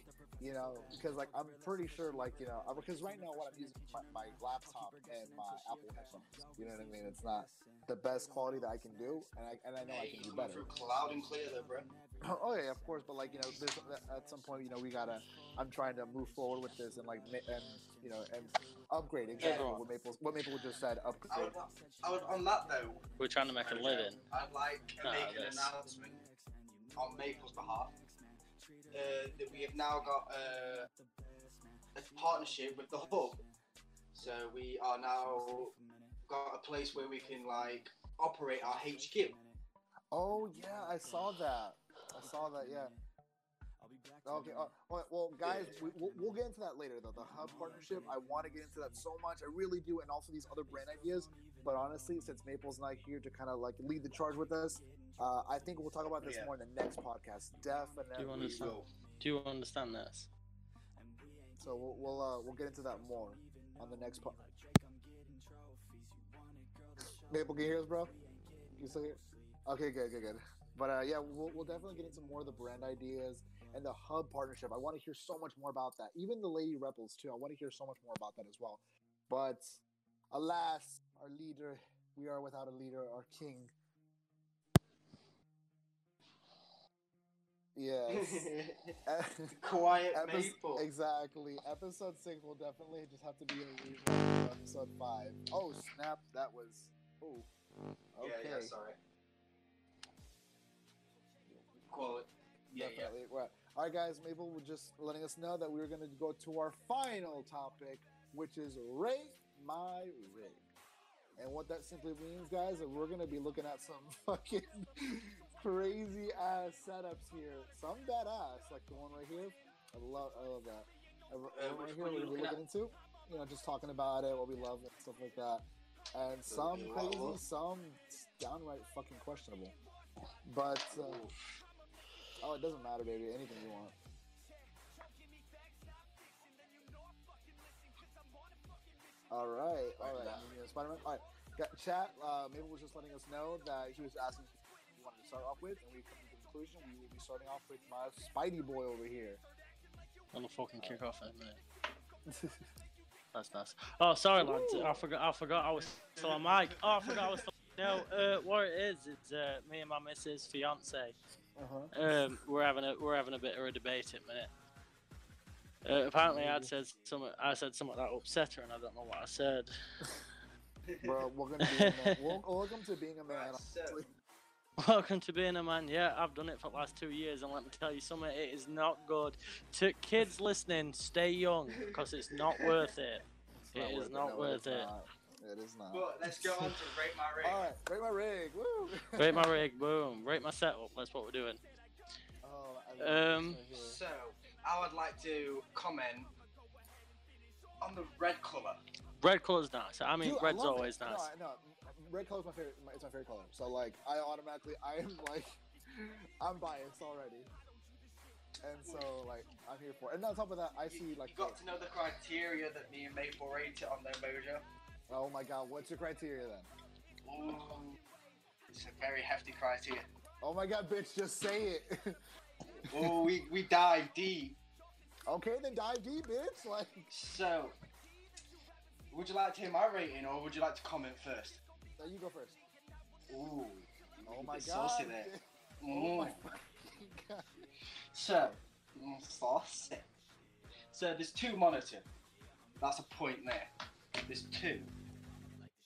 you know, because like I'm pretty sure like you know because right now what I'm using my, my laptop and my Apple headphones. You know what I mean? It's not the best quality that I can do, and I and I know I can do better. through loud and clear though, bro. Oh yeah, of course, but like you know, there's, at some point, you know, we gotta. I'm trying to move forward with this and like and you know and upgrade exactly go on. what Maple what Maple just said. I Upgrade. would, I would, on that though, We're trying to make a living. I'd like to make an this. announcement on Maple's behalf uh, that we have now got uh, a partnership with the Hub. So we are now got a place where we can like operate our HQ. Oh yeah, I saw that. I saw that. Yeah. Okay. Uh, well, well, guys, we, we'll, we'll get into that later though. The hub partnership, I want to get into that so much. I really do, and also these other brand ideas. But honestly, since Maple's not here to kind of like lead the charge with us, uh, I think we'll talk about this Yeah. more in the next podcast. Definitely. Do you understand? Do you understand this? So we'll we'll, uh, we'll get into that more on the next part. Maple, can you hear us, bro? You still here? Okay, good, good, good. But uh, yeah, we'll, we'll definitely get into more of the brand ideas and the hub partnership. I want to hear so much more about that. Even the Lady Rebels too. I want to hear so much more about that as well. But alas, our leader, we are without a leader, our king. Yes. Quiet Epis- Maple. Exactly. Episode six will definitely just have to be a of episode five. Oh snap! That was. Oh. Okay. Yeah, yeah, sorry. Quality. Yeah, yeah. definitely. Right. All right, guys. Maple was just letting us know that we are going to go to our final topic, which is rate my rig. And what that simply means, guys, is we're going to be looking at some fucking crazy ass setups here. Some badass, like the one right here. I love, I love that. Uh, Uh, right here one are you we're looking looking into. You know, just talking about it, what we love, and stuff like that. And some crazy, some downright fucking questionable. But uh, oh, it doesn't matter, baby. Anything you want. All right, all right. Moving Spider-Man. All right, got chat. Uh, Maple was just letting us know that he was asking we wanted to start off with, and we come to the conclusion we will be starting off with my Spidey boy over here. On the fucking kick off in a minute. That's nice. Oh, sorry, lads. I forgot. I forgot I was still on mic. Oh, I forgot I was still. No, uh, what it is, it's uh, me and my missus fiance. Uh-huh. Um, we're having a we're having a bit of a debate at the minute. Uh, apparently, I'd said something. I said something that upset her, and I don't know what I said. Bro, welcome to being a man. Welcome to being a man. Right, so- honestly. Welcome to being a man. Yeah, I've done it for the last two years, and let me tell you something. It is not good. To kids listening, stay young because it's not worth it. It's It is worth not No, worth it. not. It is not. But let's go on to rate my rig. All right, rate my rig. Woo! Rate my rig, boom. Rate my setup. That's what we're doing. Oh, Um, this right here. So, I would like to comment on the red colour. Red colour's nice. I mean, Dude, I red's it. always nice. No, I- no, red color's my favorite. my- It's my favorite color. So like, I automatically, I am like, I'm biased already. And so like, I'm here for. it. And on top of that, I see like, you got to know the criteria that me and Maple rate it on their mojo. Oh my god, what's your criteria then? Ooh, it's a very hefty criteria. Oh my god, bitch, just say it. Oh, we, we dive deep. okay, then dive deep, bitch. Like, So, would you like to hear my rating or would you like to comment first? no, you go first. Ooh, Oh my god. saucy there. Oh my Mm. god. So, mm, saucy. So there's two monitor. That's a point there. There's two.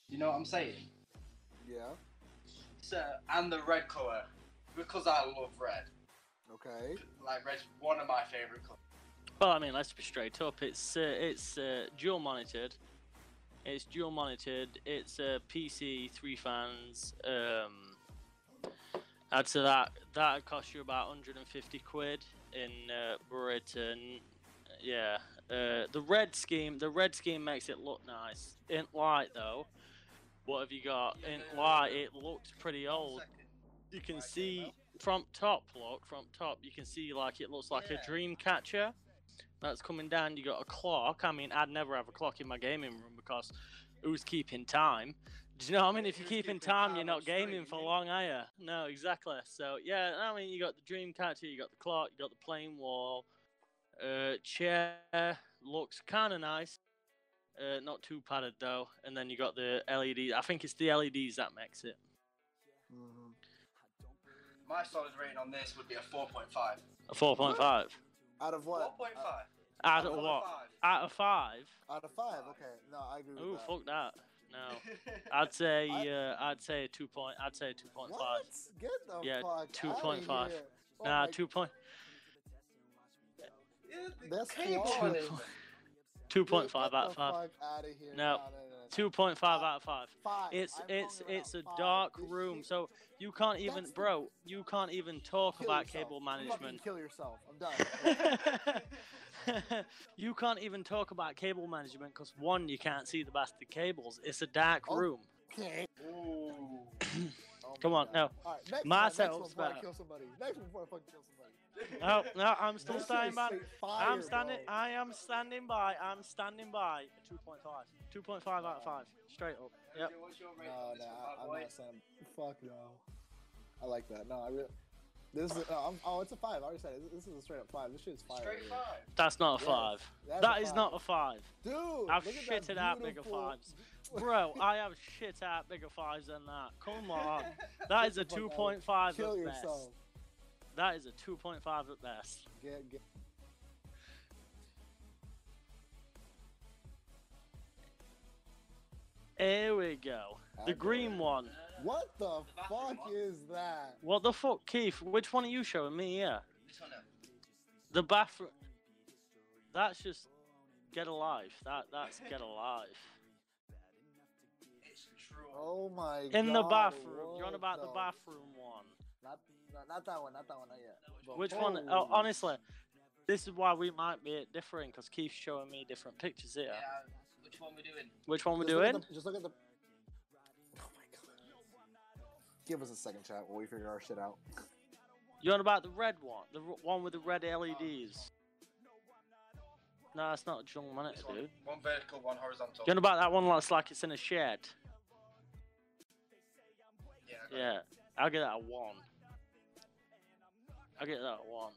You know what I'm saying? Yeah. So, and the red colour, because I love red. Okay. Like Red's one of my favorite colors. Well, I mean, let's be straight up. It's uh, it's uh, dual monitored. It's dual monitored. It's uh, PC three fans. Um, I'd say that that cost you about 150 quid in uh, Britain. Yeah. Uh, the red scheme, the red scheme makes it look nice. In light though, what have you got? In light, it looks pretty old. You can see from top. Look from top. You can see like it looks like a dream catcher that's coming down. You got a clock. I mean, I'd never have a clock in my gaming room because who's keeping time? Do you know what I mean? If you're keeping time, time you're not gaming for long, are you? No, exactly. So yeah, I mean, you got the dream catcher, you got the clock, you got the plain wall. Uh, chair looks kind of nice. Uh, not too padded though. And then you got the LED. I think it's the LEDs that makes it. hmm My solid rating on this would be a 4.5. A 4.5 Out of what? 4.5. out of Out of what? five. Out of five. Out of five. Okay. No, I agree with Ooh, that. fuck that. No, I'd say I- uh, I'd say a two point. I'd say two point five. What? Get the Yeah, fuck 2.5. outta here. Oh Nah, my- two point. That's Cable on it. Two Dude, point out of five. fuck outta here. No. no, no, no. Two point five out of five. Five. It's I'm it's it's a five. dark This room, shit- so you can't even, That's the- bro. You can't even talk Kill about yourself. cable Fucking management. Kill yourself. I'm done. you can't even talk about cable management because one, you can't see the bastard cables. It's a dark Oh. room. Okay. Oh Come on, God. no. All right, next My one, next settle's one before I kill somebody. Next one before I fucking kill somebody. No, no, I'm still This standing by. fire, I'm standing. bro. I am standing by. I'm standing by. 2.5. 2.5 out of five. Straight up. Yep. What's your rating No, no, I, my I'm not saying. Fuck no. I like that. No, I really. This is. No, I'm, oh, it's a five. I already said it. This is a straight up five. This shit's fire. Straight dude. five. That's not a five. that's That a is five. not a five. Dude, I've look at that shitted out bigger fives. Bro, I have shit out bigger fives than that. Come on. That is a Get the fuck out. 2.5 Kill at yourself. best. That is a 2.5 at best. Get, get. Here we go. The Okay. green one. What the bathroom fuck one. is that? What the fuck, Keith? Which one are you showing me here? This one, The bathroom. That's just get alive. That that's get alive. it's true. Oh my god. In the bathroom. You're on what about the bathroom one. Not, not, not that one. Not that one. Not yet. But Which one? Oh, honestly, this is why we might be differing because Keith's showing me different pictures here. Yeah. Which one we doing? Which one we're Just look doing? the- just look at the. Oh my god. Give us a second, chat, while we figure our shit out. You're on about the red one, the one with the red LEDs. No, it's not a dual This monitor, one. dude. One vertical, one horizontal. You're on about that one that's like it's in a shed. Yeah. Yeah. It. I'll get that a one. I'll get that a one.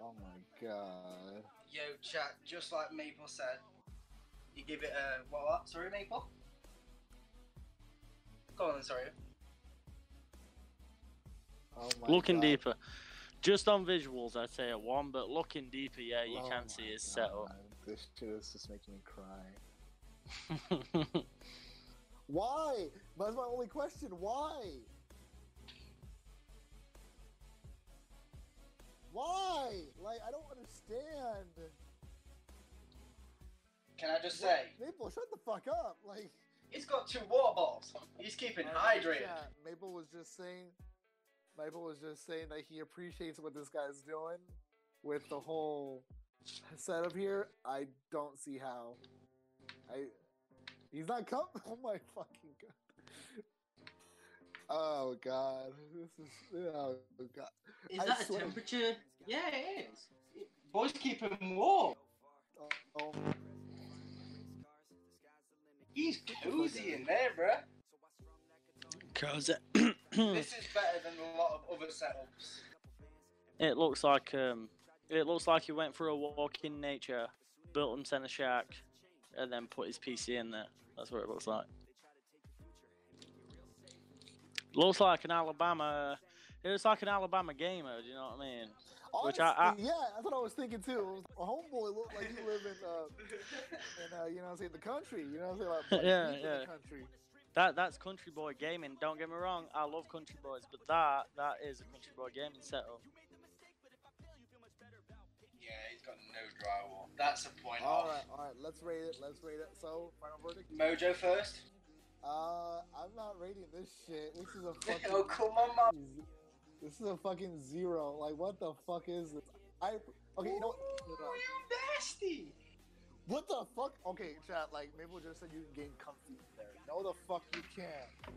Oh my god. Yo, chat. Just like Maple said, you give it a what? what? Sorry, Maple. Go on, then, sorry. Oh my looking god. deeper. Just on visuals, I'd say a one, but looking deeper, yeah, you Oh can my see his setup. God, This shit is just making me cry. Why? That's my only question. Why? Why? Like, I don't understand. Can I just say, Maple, shut the fuck up. Like, he's got two water bottles. He's keeping hydrated. Yeah, Maple was just saying. Maple was just saying that he appreciates what this guy's doing with the whole setup here. I don't see how. I. He's not coming. Oh my fucking god. Oh god. This is. Oh god. Is I that a temperature? Yeah, it is. Boys keep him warm. Oh, oh. He's cozy in there, bruh. Cause it, This is better than a lot of other setups. it looks like um, it looks like he went for a walk in nature, built himself a shack, and then put his PC in there. That's what it looks like. Looks like an Alabama. It looks like an Alabama gamer. Do you know what I mean? Which I- Honestly, yeah, that's what I was thinking too. Was, a homeboy looked like he lived in, uh, in uh, you know, what I'm saying the country. You know, what I'm saying like, like Yeah, yeah. the country. That that's Country Boy Gaming. Don't get me wrong, I love Country Boys, but that that is a Country Boy Gaming setup. No drywall. That's a point All off. right, all right. Let's rate it. Let's rate it. So, final verdict. Mojo first. Uh, I'm not rating this shit. This is a fucking. oh, come on. This is a fucking zero. Like, what the fuck is this? I okay. You know Ooh, you nasty. what the fuck? Okay, chat. Like, Maple just said you can gain comfy in there. No, the fuck you can't.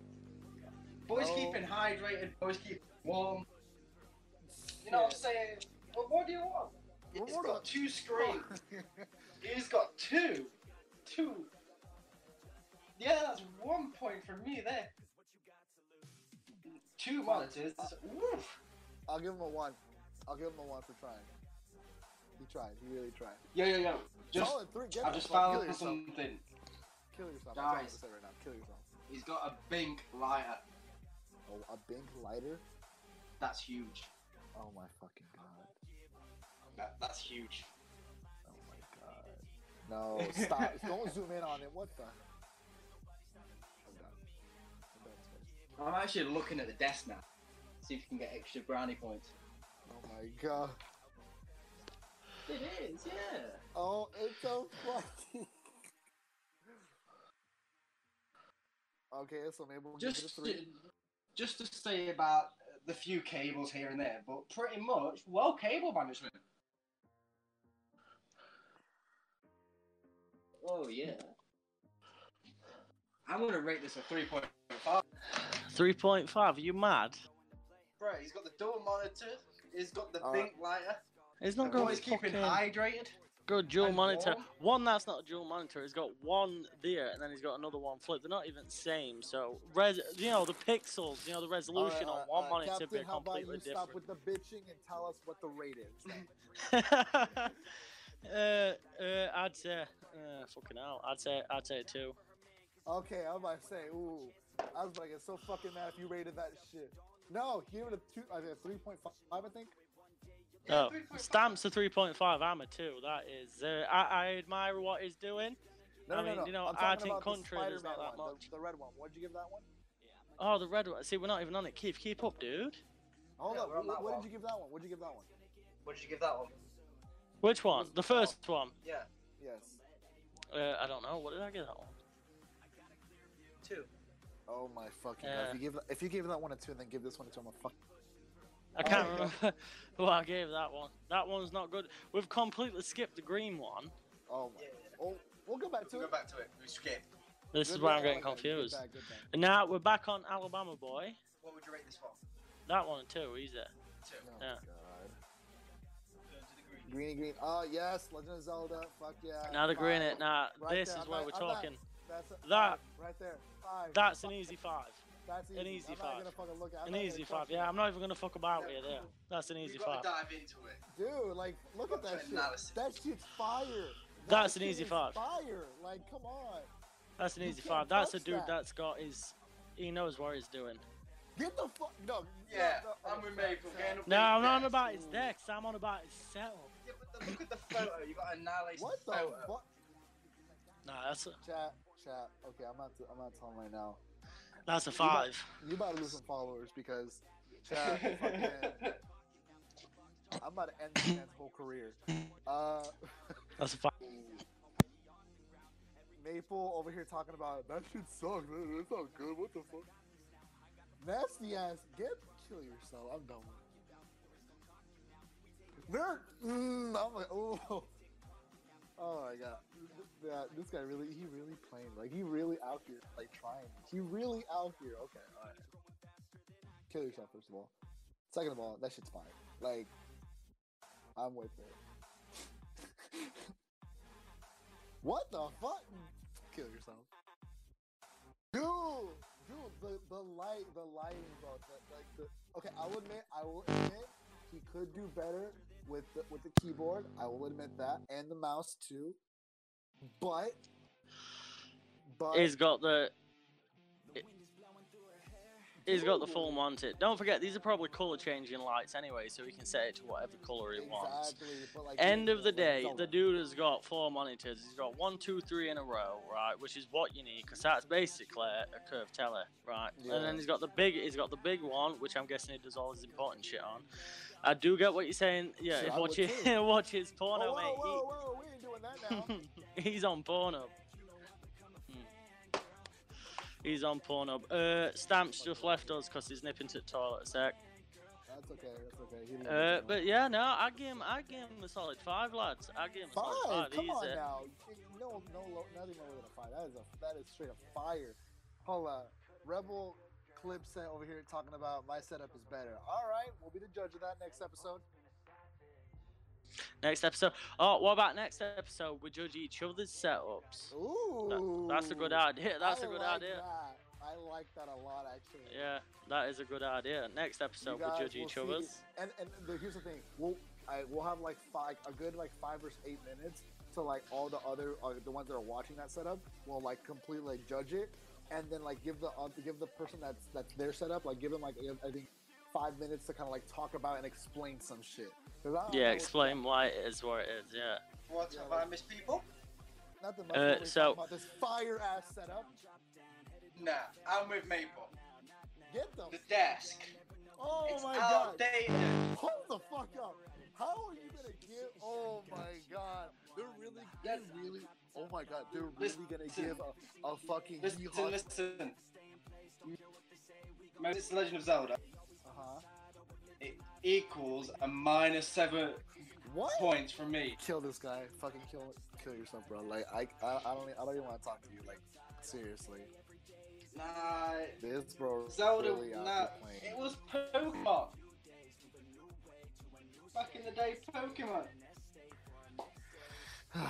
Boys No. keeping hydrated. Boys keep warm. You know what I'm saying? What do you want? He's got two screens. He's got two. Two. Yeah, that's one point for me there. Two monitors. Woof. I'll give him a one. I'll give him a one for trying. He tried. He really tried. Yeah, yeah, yeah. Just, Solid three. Get I just found something. Kill yourself. That's all I'm gonna Guys. right now. Kill yourself. He's got a Bink lighter. Oh, a big lighter. That's huge. Oh my fucking god. That, that's huge. Oh my god. No, stop. Don't zoom in on it. What the? I'm done. I'm done. I'm actually looking at the desk now. See if you can get extra brownie points. Oh my god. It is, yeah. Oh, it's so fucking. okay, so maybe we'll give it a Just, three. just to say about the few cables here and there, but pretty much well cable management. Oh yeah. I'm gonna rate this a three point five. Three point five. Are you mad? Bro, he's got the dual monitor. He's got the Alright. Bink lighter. It's The not going boy's to keeping fucking hydrated. good dual and monitor. warm. One that's not a dual monitor. He's got one there, and then he's got another one flipped. They're not even the same. So, res, you know, the pixels, you know, the resolution Alright, on one alright, monitor Captain, be how about completely you different. stop with the bitching and tell us what the rate is? uh, uh, I'd say, uh, fucking hell. I'd say, I'd say two. Okay, I was about to say, ooh, I was about to get so fucking mad if you rated that shit. No, give it a two, I think a three point five, I think. Oh, stamps a 3.5. I'm a two. That is, uh, I, I admire what he's doing. No, I no, mean, no. you know, I'm I think about country, there's not that one, much. The, the red one. What'd you give that one? Oh, the red one. See, we're not even on it. Keep, keep up, dude. Hold Yeah, up. we're on What, what did you give that one? What'd you give that one? What did you give that one? Which one? The first one. Yeah, Yes. Uh, I don't know. What did I get that one? two. Oh my fucking god! Uh, If you give if you gave that one a two, and then give this one a two, I'm a fuck. I can't remember what I gave that one. That one's not good. We've completely skipped the green one. Oh my. Yeah. Oh, we'll go back to We'll it. go back to it. We skip. This Good is where I'm getting like that. Good confused. bag, good bag. And now we're back on Alabama boy. What would you rate this one? That one too, easy. Two. Oh Yeah. Greeny green. Oh ah, yes, Legend of Zelda. Fuck yeah. Now the green Five. it. Now Right this there, is where not- we're I'm not- talking. That's a, That- five, right there. Five. That's an easy five. That's easy. an easy I'm five. Not gonna fucking look at, I'm An not gonna easy five. Yeah. I'm not even gonna fuck about Yeah, with you there. That's an easy five. dive into it. Dude, like, look at that to shit. analysis. That shit's fire. That That's an easy five. Fire. Like, come on. That's an easy five. That's a dude that. that's got his. He knows what he's doing. Get the fuck. No. Yeah, no, no, I'm okay, with Sam, Maple. Sam. No, I'm not on about his Ooh. decks. I'm on about his setup. Yeah, but the, look at the photo. You got to annihilate What the photo. fuck? Nah, that's a, Chat, chat. Okay, I'm not. I'm not telling right now. that's a You about- five. You about to lose some followers because chat. fucking, I'm about to end this man's whole career. Uh, That's a five. Maple over here talking about that shit sucks. man. It's not good. What the fuck? Nasty ass. Get kill yourself. I'm done with it. There. Mm, I'm like, oh. Oh my god. Yeah, this guy really, he really playing. Like, he really out here, like, trying. He really out here. Okay, alright. Kill yourself, first of all. Second of all, that shit's fine. Like, I'm with it. what the fuck? Kill yourself. Dude! Dude, the, the light, the lighting, bro. The, like, the, okay, I will admit, I will admit, he could do better with the, with the keyboard. I will admit that, and the mouse too. But, but, He's got the. He's got the full Monty. Don't forget, these are probably color changing lights anyway, so he can set it to whatever color he wants. Exactly. Like, End of the day, the dude has got four monitors. He's got one, two, three in a row, right? Which is what you need, because that's basically a curved telly, right? And then he's got the big, he's got the big one, which I'm guessing he does all his important shit on. I do get what you're saying. Yeah, I watch it, watch his oh, porno, Oh, whoa, mate. whoa, whoa, we ain't doing that now. he- he's on Pornhub. He's on Pornhub. Uh, Stamps just left us because he's nipping to the toilet a sec. That's okay. That's okay. Uh, but yeah, no, I give him, I give him a solid five, lads. I give him a solid Five, five. come He's, on now. No, no, nothing lower than a five. That is a that is straight up fire. Hold on, Rebel clip sent over here talking about my setup is better. All right, we'll be the judge of that next episode. Next episode. Oh, what about next episode? We judge each other's setups. Ooh, That- that's a good idea. That's a a good idea. That. I like that a lot, actually. Yeah, that is a good idea. Next episode, we judge each other's. And and the, here's the thing, we'll I, we'll have like five a good like five or eight minutes to like all the other uh, the ones that are watching that setup will like completely like, judge it, and then like give the uh, give the person that's that's their setup like give them like I think five minutes to kind of like talk about and explain some shit. Yeah, explain why it is what it is. Yeah. What Yeah, have like- I missed, people? Nothing much. Uh, so- about this fire ass setup. Nah, I'm with Maple. Get them. The desk. Oh it's my god. outdated. Hold the fuck up. How are you gonna give? Oh my god. They're really, they're really. Oh my god. They're really gonna give a, a fucking. Listen, Yeehaw- listen. It's The Legend of Zelda. Uh-huh. It equals a minus seven What? points from me. Kill this guy. Fucking kill, kill yourself, bro. Like I, I, I don't, I don't even want to talk to you. Like seriously, Nah, this bro. Zelda. really nah, it was Pokemon. Back in the day, Pokemon.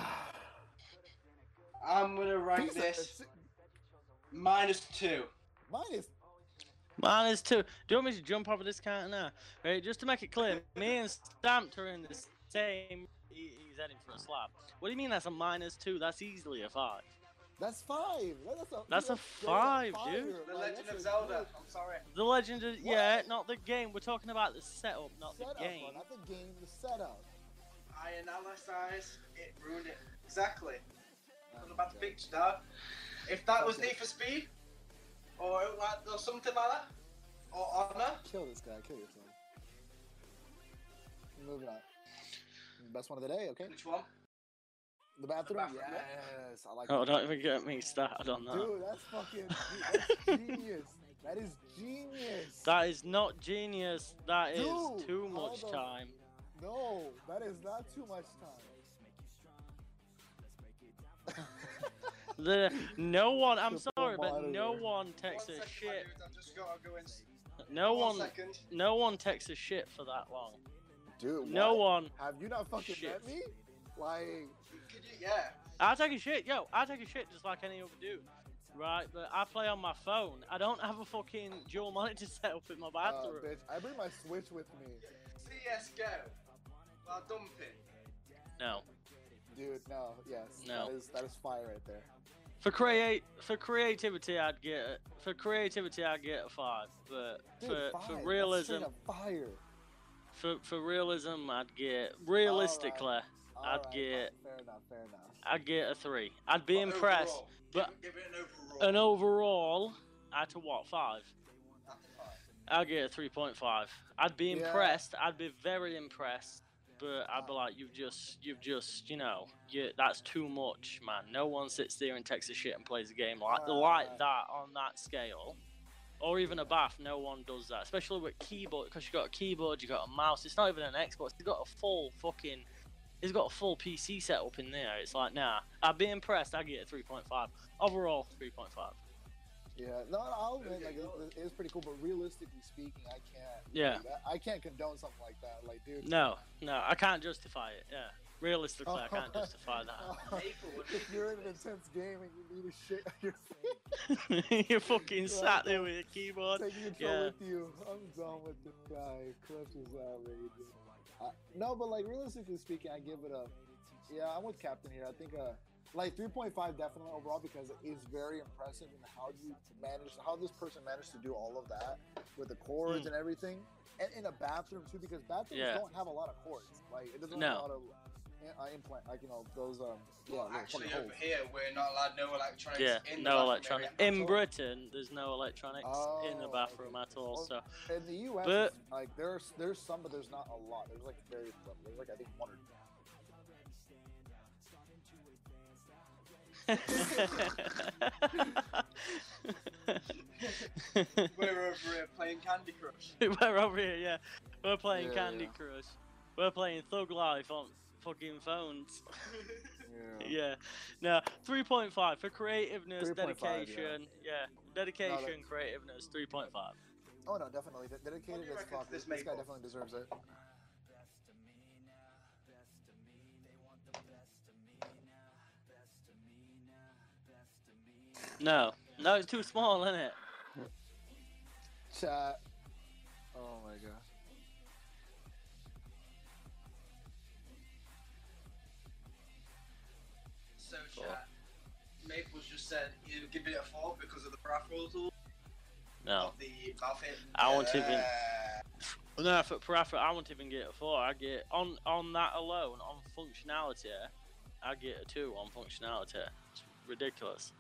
I'm gonna of- this minus two. Mine is. Mine is two. Do you want me to jump over this counter now? Right, just to make it clear, me and Stamped are in the same. he- He's heading for a slap. What do you mean that's a minus two? That's easily a five. That's five. That's a. That's a five, fire. dude. The Legend of Zelda. I'm sorry. The Legend of yeah, not the game. We're talking about the setup, not the Setup, bro, game. not the game. The setup. I analyzed it, ruined it. Exactly. Oh What about the my picture, dog? If that was Okay. Need for Speed, or like or something like that, or Honor, Kill this guy. Kill yourself. Moving on. Best one of the day. Okay. which one? The bathroom. bathroom. Yes, I like. That. Oh, that. don't even get me started on that. Dude, that's fucking. That's genius. That is genius. That is not genius. That is Dude, too much the- time. No, that is not too much time. The no one. I'm Triple sorry, but no one takes One a shit. my dude, I've just got to go. No One one. No one takes a shit for that long. Dude, No what? one. Have you not fucking Shit. met me? Like, you, yeah. I take a shit, yo. I take a shit just like any other dude. Right, but I play on my phone. I don't have a fucking dual monitor set up in my uh, bathroom. bitch, I bring my Switch with me. CS:GO. While dumping. no. Dude, no, yes. No. That is, that is fire right there. For create for creativity, I'd get a, for creativity I'd get a five. But Dude, for fire. for realism, straight fire. for for realism, I'd get realistically, All I'd right, get. Fair enough, fair enough. I'd get a three. I'd be But impressed. overall, but- give, give it an overall. An overall, out of what five? Five. I'd get a three point five. I'd be Yeah. impressed. I'd be very impressed. But I'd be like, you've just, you've just, you know, you, that's too much, man. No one sits there and takes a shit and plays a game like like that on that scale, or even a bath. No one does that, especially with keyboard, because you got a keyboard, you got a mouse. It's not even an Xbox. It's got a full fucking, it's got a full PC setup in there. It's like, nah, I'd be impressed. I'd get a three point five overall. Three point five. Yeah, no, no, I'll admit, like, it, it's pretty cool, but realistically speaking, I can't. Yeah. I can't condone something like that. Like, dude. No, no, I can't justify it. Yeah, realistically, I can't justify that. Maple. if you're in an intense game and you need a shit on your face, You're fucking sat there with a keyboard. take your control Yeah. with you. I'm done with this guy. Clutch is outrageous. Uh, no, but like realistically speaking, I give it a. Yeah, I'm with Captain here. I think uh, like 3.5 definitely overall because it is very impressive in how you manage how this person managed to do all of that with the cords Mm. and everything and in a bathroom too because bathrooms Yeah. don't have a lot of cords like it doesn't No. have a lot of uh, implant like you know those um yeah Well, little actually, fucking over holes. here, we're not allowed no electronics Yeah, in no bathroom electronic. In. Britain, there's no electronics in the Oh, bathroom okay. at all. Well, So in the US But- like there's there's some but there's not a lot there's like very little there's like I think one or We're over here playing Candy Crush. We're over here, yeah. We're playing Yeah, Candy yeah. Crush. We're playing Thug Life on fucking phones. yeah yeah. No, 3.5 for creativeness, 3.5, dedication. Yeah. Dedication, creativeness, 3.5. oh no definitely De- dedicated What do as fuck this, this this guy definitely deserves it No. No, it's too small, isn't it? chat oh my god So, chat. Maples just said you give it a four because of the breath tool No. of the mouth. I won't even- Yeah. No, for Parappa, I won't even get a 4. I get, on on that alone, on functionality, I get a 2 on functionality. It's ridiculous.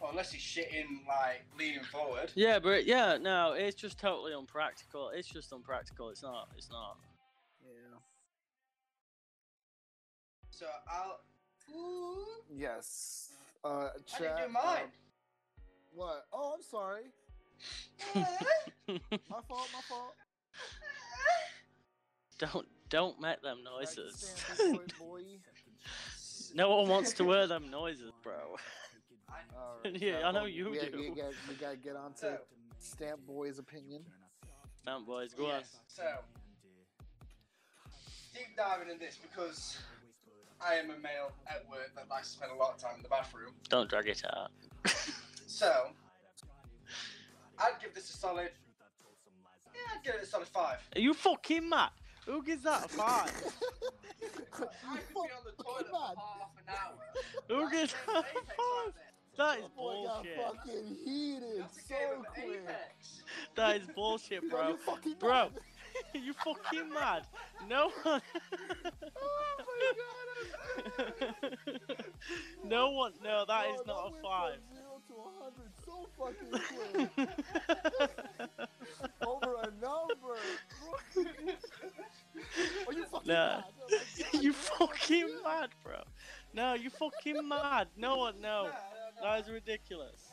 Well, unless he's shitting like leaning forward. Yeah, but yeah, no, it's just totally unpractical. It's just unpractical. It's not. It's not. yeah So I'll. Ooh, yes uh I chat didn't do mine. um, what oh I'm sorry my fault my fault don't don't make them noises. stand boy. no one wants to wear them noises, bro. All right, Yeah, chat, I know well, you we, do. We gotta, we gotta get on to So- Stamp Boy's opinion. Stamp boys, go on. So deep diving in this because I am a male at work that likes to spend a lot of time in the bathroom. Don't drag it out. So I'd give this a solid. Yeah, I'd give it a solid five. Are you fucking mad? Who gives that a five? I could be on the toilet for mad. half an hour. Who gives that a five? There. That is Boy got bullshit. fucking heated That's so quick. That is bullshit, bro. you fucking Bro, you fucking mad? No one. no one. No, that Bro, is not a went five. from Zero to 100 so fucking quick. Over a number. Are you fucking Nah. mad? Oh you so fucking mad, bro. No, you fucking mad. No one, no. That is ridiculous.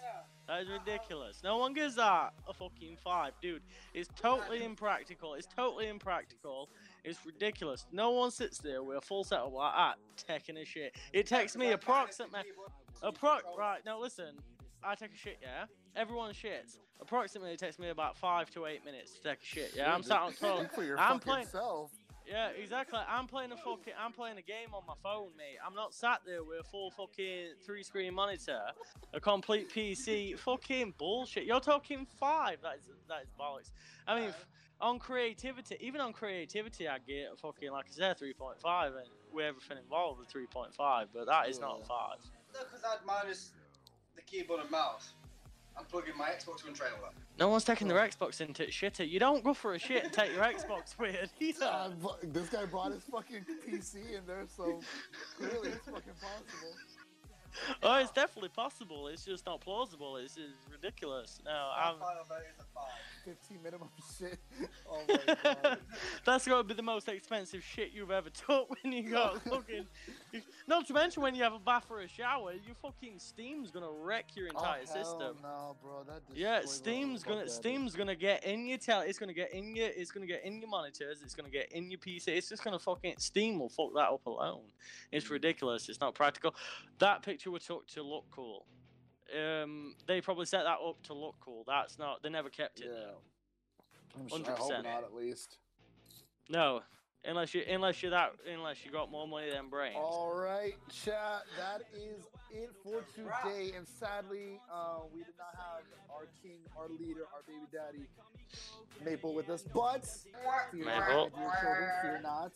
That is ridiculous. No one gives that a fucking five, dude. It's totally impractical. It's totally impractical. It's ridiculous. No one sits there with a full setup like that, taking a shit. It takes me approximately, appro- right? Now listen, I take a shit, yeah. Everyone shits. Approximately, it takes me about five to eight minutes to take a shit. Yeah, I'm sat on. Speak I'm playing. self. Yeah, exactly. I'm playing a fucking. I'm playing a game on my phone, mate. I'm not sat there with a full fucking three-screen monitor, a complete PC. Fucking bullshit. You're talking five. That is that is bollocks. I mean, f- on creativity, even on creativity, I get a fucking like I said, 3.5, and with everything involved, a 3.5. But that is not a five. No, because I'd minus the keyboard and mouse. I'm plugging my Xbox controller. No one's taking their Xbox into it, shitter. You don't go for a shit and take your Xbox with it Uh, either. this guy brought his fucking PC in there, so clearly it's fucking possible. Oh, it's definitely possible. It's just not plausible. It's, it's ridiculous. No, My I'm. Final vote is 15 minimum shit. Oh my god. That's got to be the most expensive shit you've ever took when you got fucking. Not to mention when you have a bath or a shower, your fucking Steam's gonna wreck your oh, entire oh, hell system. No, bro, that Yeah, Steam's gonna fuck that. Steam's gonna get in your tel. It's gonna get in your. It's gonna get in your monitors. It's gonna get in your PC. It's just gonna fucking Steam will fuck that up alone. It's ridiculous. It's not practical. That picture was took to look cool. Um, they probably set that up to look cool. That's not. They never kept it. Yeah. though. I'm sure, I hope 100%. not, at least. No, Unless you, unless you that, unless you got more money than brains. All right, chat. That is it for today. And sadly, uh, we did not have our king, our leader, our baby daddy, Maple, with us. But fear not, Maple. children, fear not.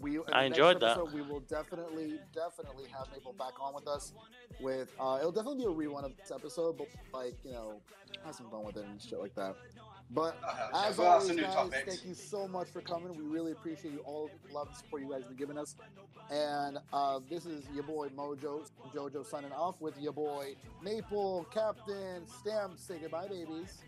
We, I next enjoyed that. We will definitely, definitely have Maple back on with us. With uh, it'll definitely be a rerun of this episode, but like you know, have some fun with it and shit like that. But Uh, as well, always, guys, topics. thank you so much for coming. We really appreciate you all the love and support you guys have been giving us. And uh, this is your boy Mojo, Jojo signing off with your boy Maple, Captain, Stamp. Say goodbye, babies.